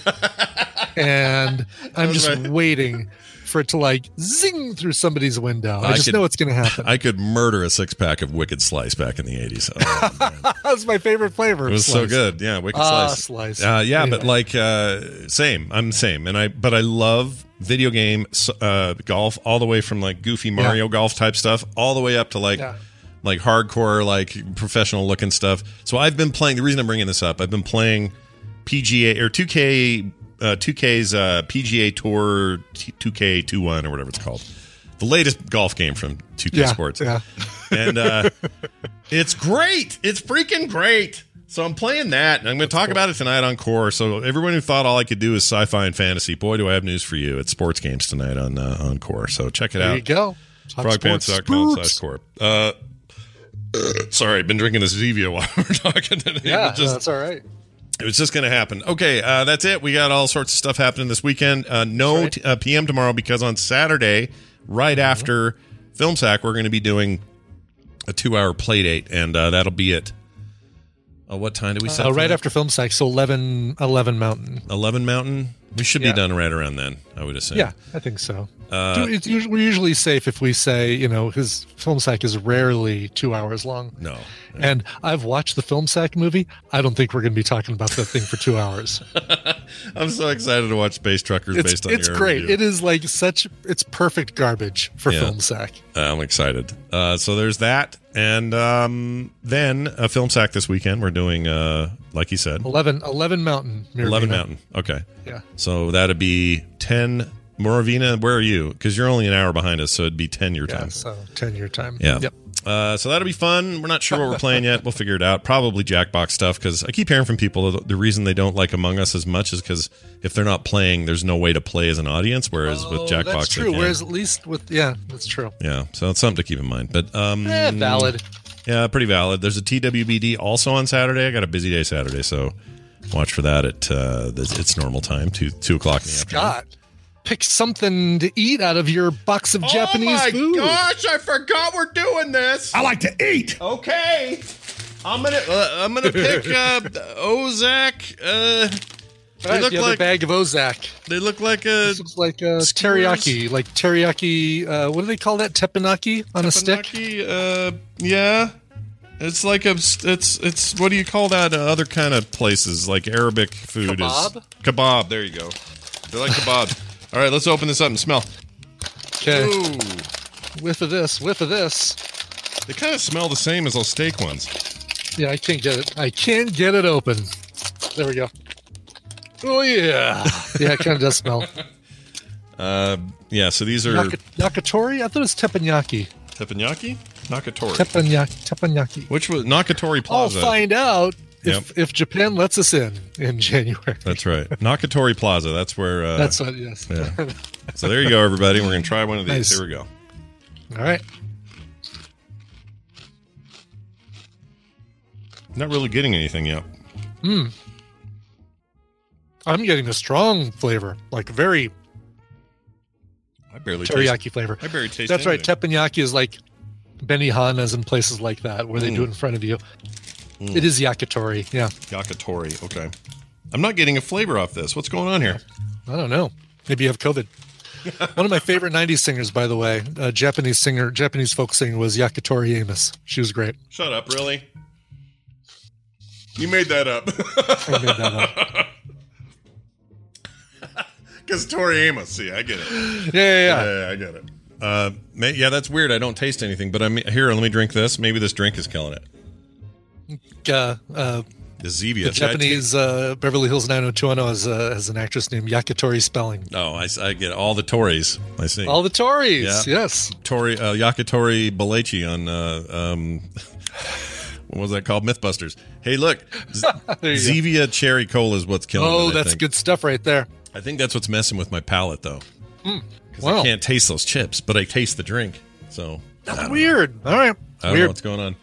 (laughs) and I'm just waiting for it to like zing through somebody's window. I, I just could- know it's going to happen. (laughs) I could murder a six pack of Wicked Slice back in the 80s. Oh, That's my favorite flavor. it was so good. Yeah, Wicked Ah, Slice. slice. Uh, yeah, but like uh, same. I'm same, and I but I love video game uh, golf all the way from like goofy Mario golf type stuff all the way up to like Yeah. like hardcore like professional looking stuff. So I've been playing. The reason I'm bringing this up, I've been playing PGA or 2K. Uh, 2K's uh, PGA Tour 2K21 or whatever it's called, the latest golf game from 2K Yeah, Sports yeah. (laughs) and uh, it's great. It's freaking great. So I'm playing that, and I'm going to talk about it tonight on Core. So everyone who thought all I could do is sci-fi and fantasy, boy, do I have news for you! It's sports games tonight on uh, on Core. So check it There out. There you go. Frogpants.com slash. Core. Uh, (coughs) sorry, I've been drinking this Zevia while (laughs) we're talking today. Yeah, just- that's all right. It was just going to happen. Okay, uh, that's it. We got all sorts of stuff happening this weekend. Uh, no t- uh, PM tomorrow because on Saturday, right Mm-hmm. after Film Sack, we're going to be doing a two-hour play date, and uh, that'll be at uh, what time do we set? Uh, right that? after film sack, so 11, 11 Mountain. eleven Mountain. We should Yeah. be done right around then. I would assume. Yeah, I think so. Uh, usually, we're usually safe if we say, you know, his film sack is rarely two hours long. no. And I've watched the film sack movie. I don't think we're going to be talking about that thing for two hours. (laughs) I'm so excited to watch Space Truckers It's, based on it's great. review. It is like such, it's perfect garbage for Yeah. film sack. Uh, I'm excited. Uh, so there's that, and um, then a film sack this weekend. We're doing, uh, like you said, 11, 11 Mountain. Eleven Mountain. Okay. Yeah. So that'd be ten. Moravina, where are you? Because you're only an hour behind us, so it'd be ten your Yeah, time. so 10 your time. Yeah. Yep. Uh, so that'll be fun. We're not sure what we're playing yet. We'll figure it out. Probably Jackbox stuff because I keep hearing from people that the reason they don't like Among Us as much is because if they're not playing, there's no way to play as an audience. Whereas with Oh, Jackbox, that's true. Whereas at least with, yeah, that's true. yeah, so it's something to keep in mind. But um, Eh, valid. Yeah, pretty valid. There's a TWBD also on Saturday. I got a busy day Saturday, so watch for that at uh, the, its normal time, two two o'clock in the afternoon. Scott, pick something to eat out of your box of Japanese food. oh my gosh! I forgot we're doing this. I like to eat. Okay, I'm gonna uh, I'm gonna pick uh, (laughs) Ozak. Uh, they right, look the like bag of Ozak. they look like a This looks like a skewers. teriyaki, like teriyaki. Uh, what do they call that? Teppanyaki on a stick. teppanyaki, Uh, yeah, it's like a it's it's what do you call that? Uh, other kind of places like Arabic food Kebab? is kebab. There you go. They're like kebab. (laughs) All right, let's open this up and smell. Okay, Ooh, whiff of this, whiff of this. they kind of smell the same as those steak ones. Yeah, I can't get it. I can't get it open. There we go. Oh yeah, yeah, it kind of does smell. (laughs) Uh, yeah. So these are Yaka- Yakitori? I thought it was teppanyaki. teppanyaki, nakatori. Teppanyaki. Teppanyaki. Which was Nakatori Plaza? I'll find out if if Japan lets us in in January. That's right, Nakatori Plaza. That's where. Uh, That's what. Yes. Yeah. So there you go, everybody. We're gonna try one of these. Nice. Here we go. All right. Not really getting anything yet. Hmm. I'm getting a strong flavor, like very I barely teriyaki taste, flavor. I barely taste. That's right. anything. Teppanyaki is like Benihana's and places like that where they Mm. do it in front of you. Mm. It is yakitori. Yeah. Yakitori. Okay. I'm not getting a flavor off this. What's going on here? I don't know. Maybe you have COVID. (laughs) One of my favorite 90s singers, by the way, a Japanese singer, Japanese folk singer was Yakitori Amos. She was great. Shut up, really? You made that up. (laughs) I made that up. (laughs) Because Tori Amos. See, I get it. Yeah, yeah, yeah. yeah, I get it. Uh, may, yeah, that's weird. I don't taste anything, but I'm here. Let me drink this. Maybe this drink is killing it. Uh, uh, The Zevia. the Japanese uh, Beverly Hills 90210 has, uh, has an actress named Yakitori Spelling. Oh, I, I get all the Tories. I see. All the Tories, Yeah. yes. Tori uh, Yakitori Belleci on uh, um, what was that called? MythBusters. Hey, look, Z- (laughs) There go. Zevia Cherry Cola is what's killing. Oh, it, that's think. good stuff right there. I think that's what's messing with my palate, though. Mm. 'Cause I Wow. can't taste those chips, but I taste the drink. So I don't know. Weird. All right. I don't know what's going on.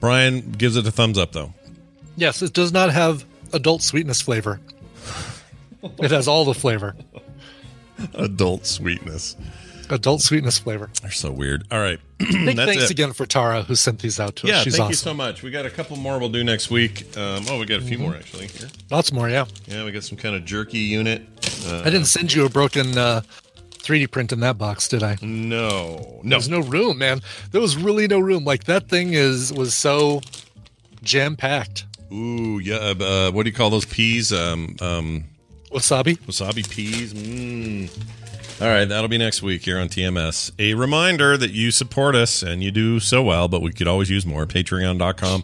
Brian gives it a thumbs up, though. Yes, it does not have adult sweetness flavor. It has all the flavor. Adult sweetness. Adult sweetness flavor. They're so weird. All right. (clears throat) Big thanks it. again for Tara who sent these out to Yeah, us. She's thank awesome. you so much. We got a couple more we'll do next week. Um, oh, we got a few Mhm. more actually here. Lots more, yeah. Yeah, we got some kind of jerky unit. Uh, I didn't send you a broken uh, 3D print in that box, did I? No, no. There's no room, man. There was really no room. Like that thing is was so jam packed. Ooh, yeah. Uh, uh, what do you call those peas? Um, um, Wasabi. Wasabi peas. Mmm. All right, that'll be next week here on TMS. A reminder that you support us and you do so well, but we could always use more. Patreon.com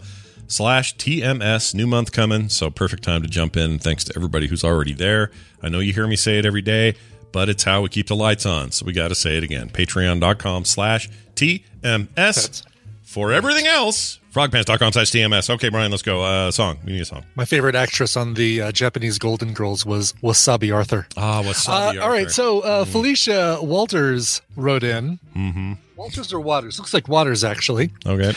slash TMS. New month coming, so perfect time to jump in. Thanks to everybody who's already there. I know you hear me say it every day, but it's how we keep the lights on, so we got to say it again. Patreon.com slash TMS. For everything else, frogpants.com slash TMS. Okay, Brian, let's go. Uh, song. We need a song. My favorite actress on the uh, Japanese Golden Girls was Wasabi Arthur. Ah, Wasabi Uh, all right, so uh, Felicia Walters wrote in. Mm-hmm. Walters or Waters? Looks like Waters, actually. Okay.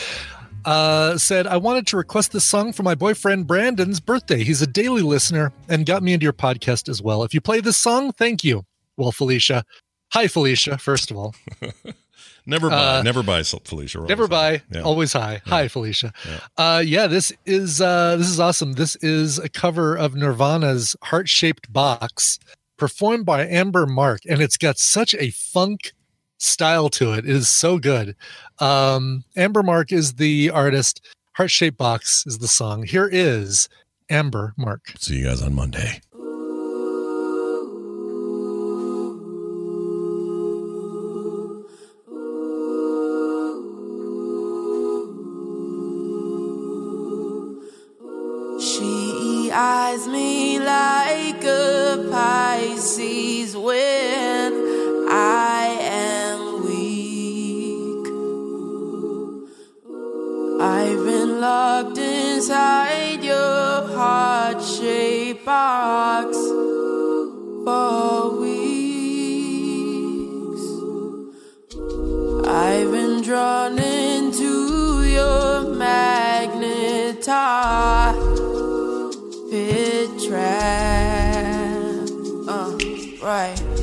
Uh, said, I wanted to request this song for my boyfriend Brandon's birthday. He's a daily listener and got me into your podcast as well. If you play this song, thank you. Well, Felicia. Hi, Felicia, first of all. (laughs) Never buy. Uh, never buy Felicia. Never buy, Yeah. always high. Hi, Felicia. Uh, yeah, this is uh, this is awesome. This is a cover of Nirvana's "Heart Shaped Box," performed by Amber Mark, and it's got such a funk style to it. It is so good. Um, Amber Mark is the artist. "Heart Shaped Box" is the song. Here is Amber Mark. See you guys on Monday. Eyes me like a Pisces when I am weak. I've been locked inside your heart shaped box for weeks. I've been drawn into your magnet pit trap. Uh, right.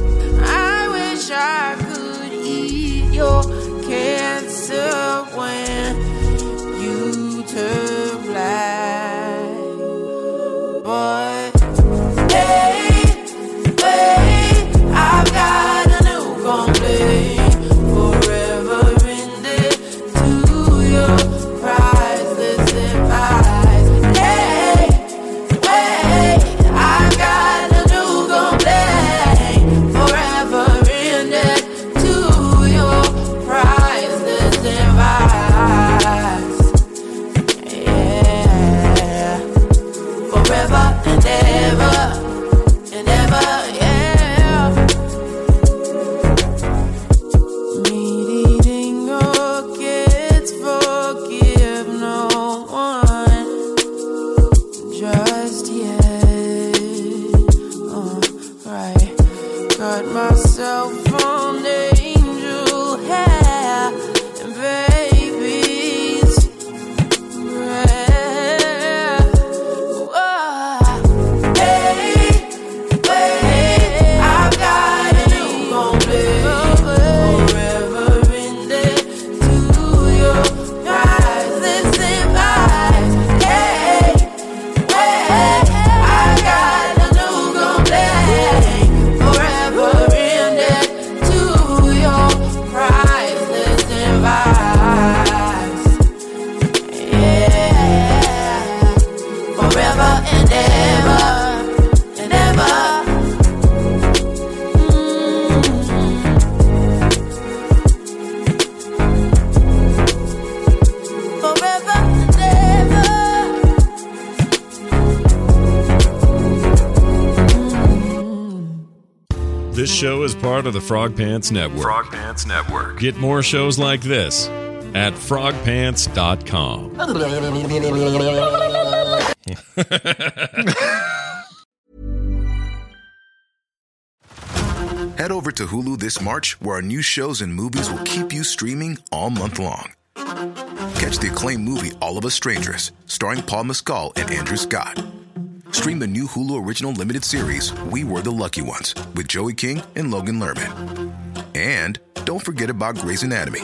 Frog Pants Network. Frog Pants Network. Get more shows like this at frogpants.com. (laughs) Head over to Hulu this March, where our new shows and movies will keep you streaming all month long. Catch the acclaimed movie All of Us Strangers, starring Paul Mescal and Andrew Scott. Stream the new Hulu original limited series, We Were the Lucky Ones, with Joey King and Logan Lerman. And don't forget about Grey's Anatomy.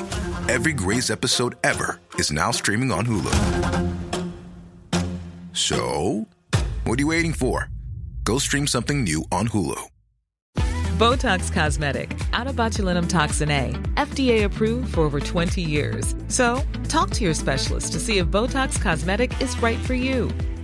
Every Grey's episode ever is now streaming on Hulu. So, what are you waiting for? Go stream something new on Hulu. Botox Cosmetic, out of botulinum toxin A, FDA approved for over 20 years. So, talk to your specialist to see if Botox Cosmetic is right for you.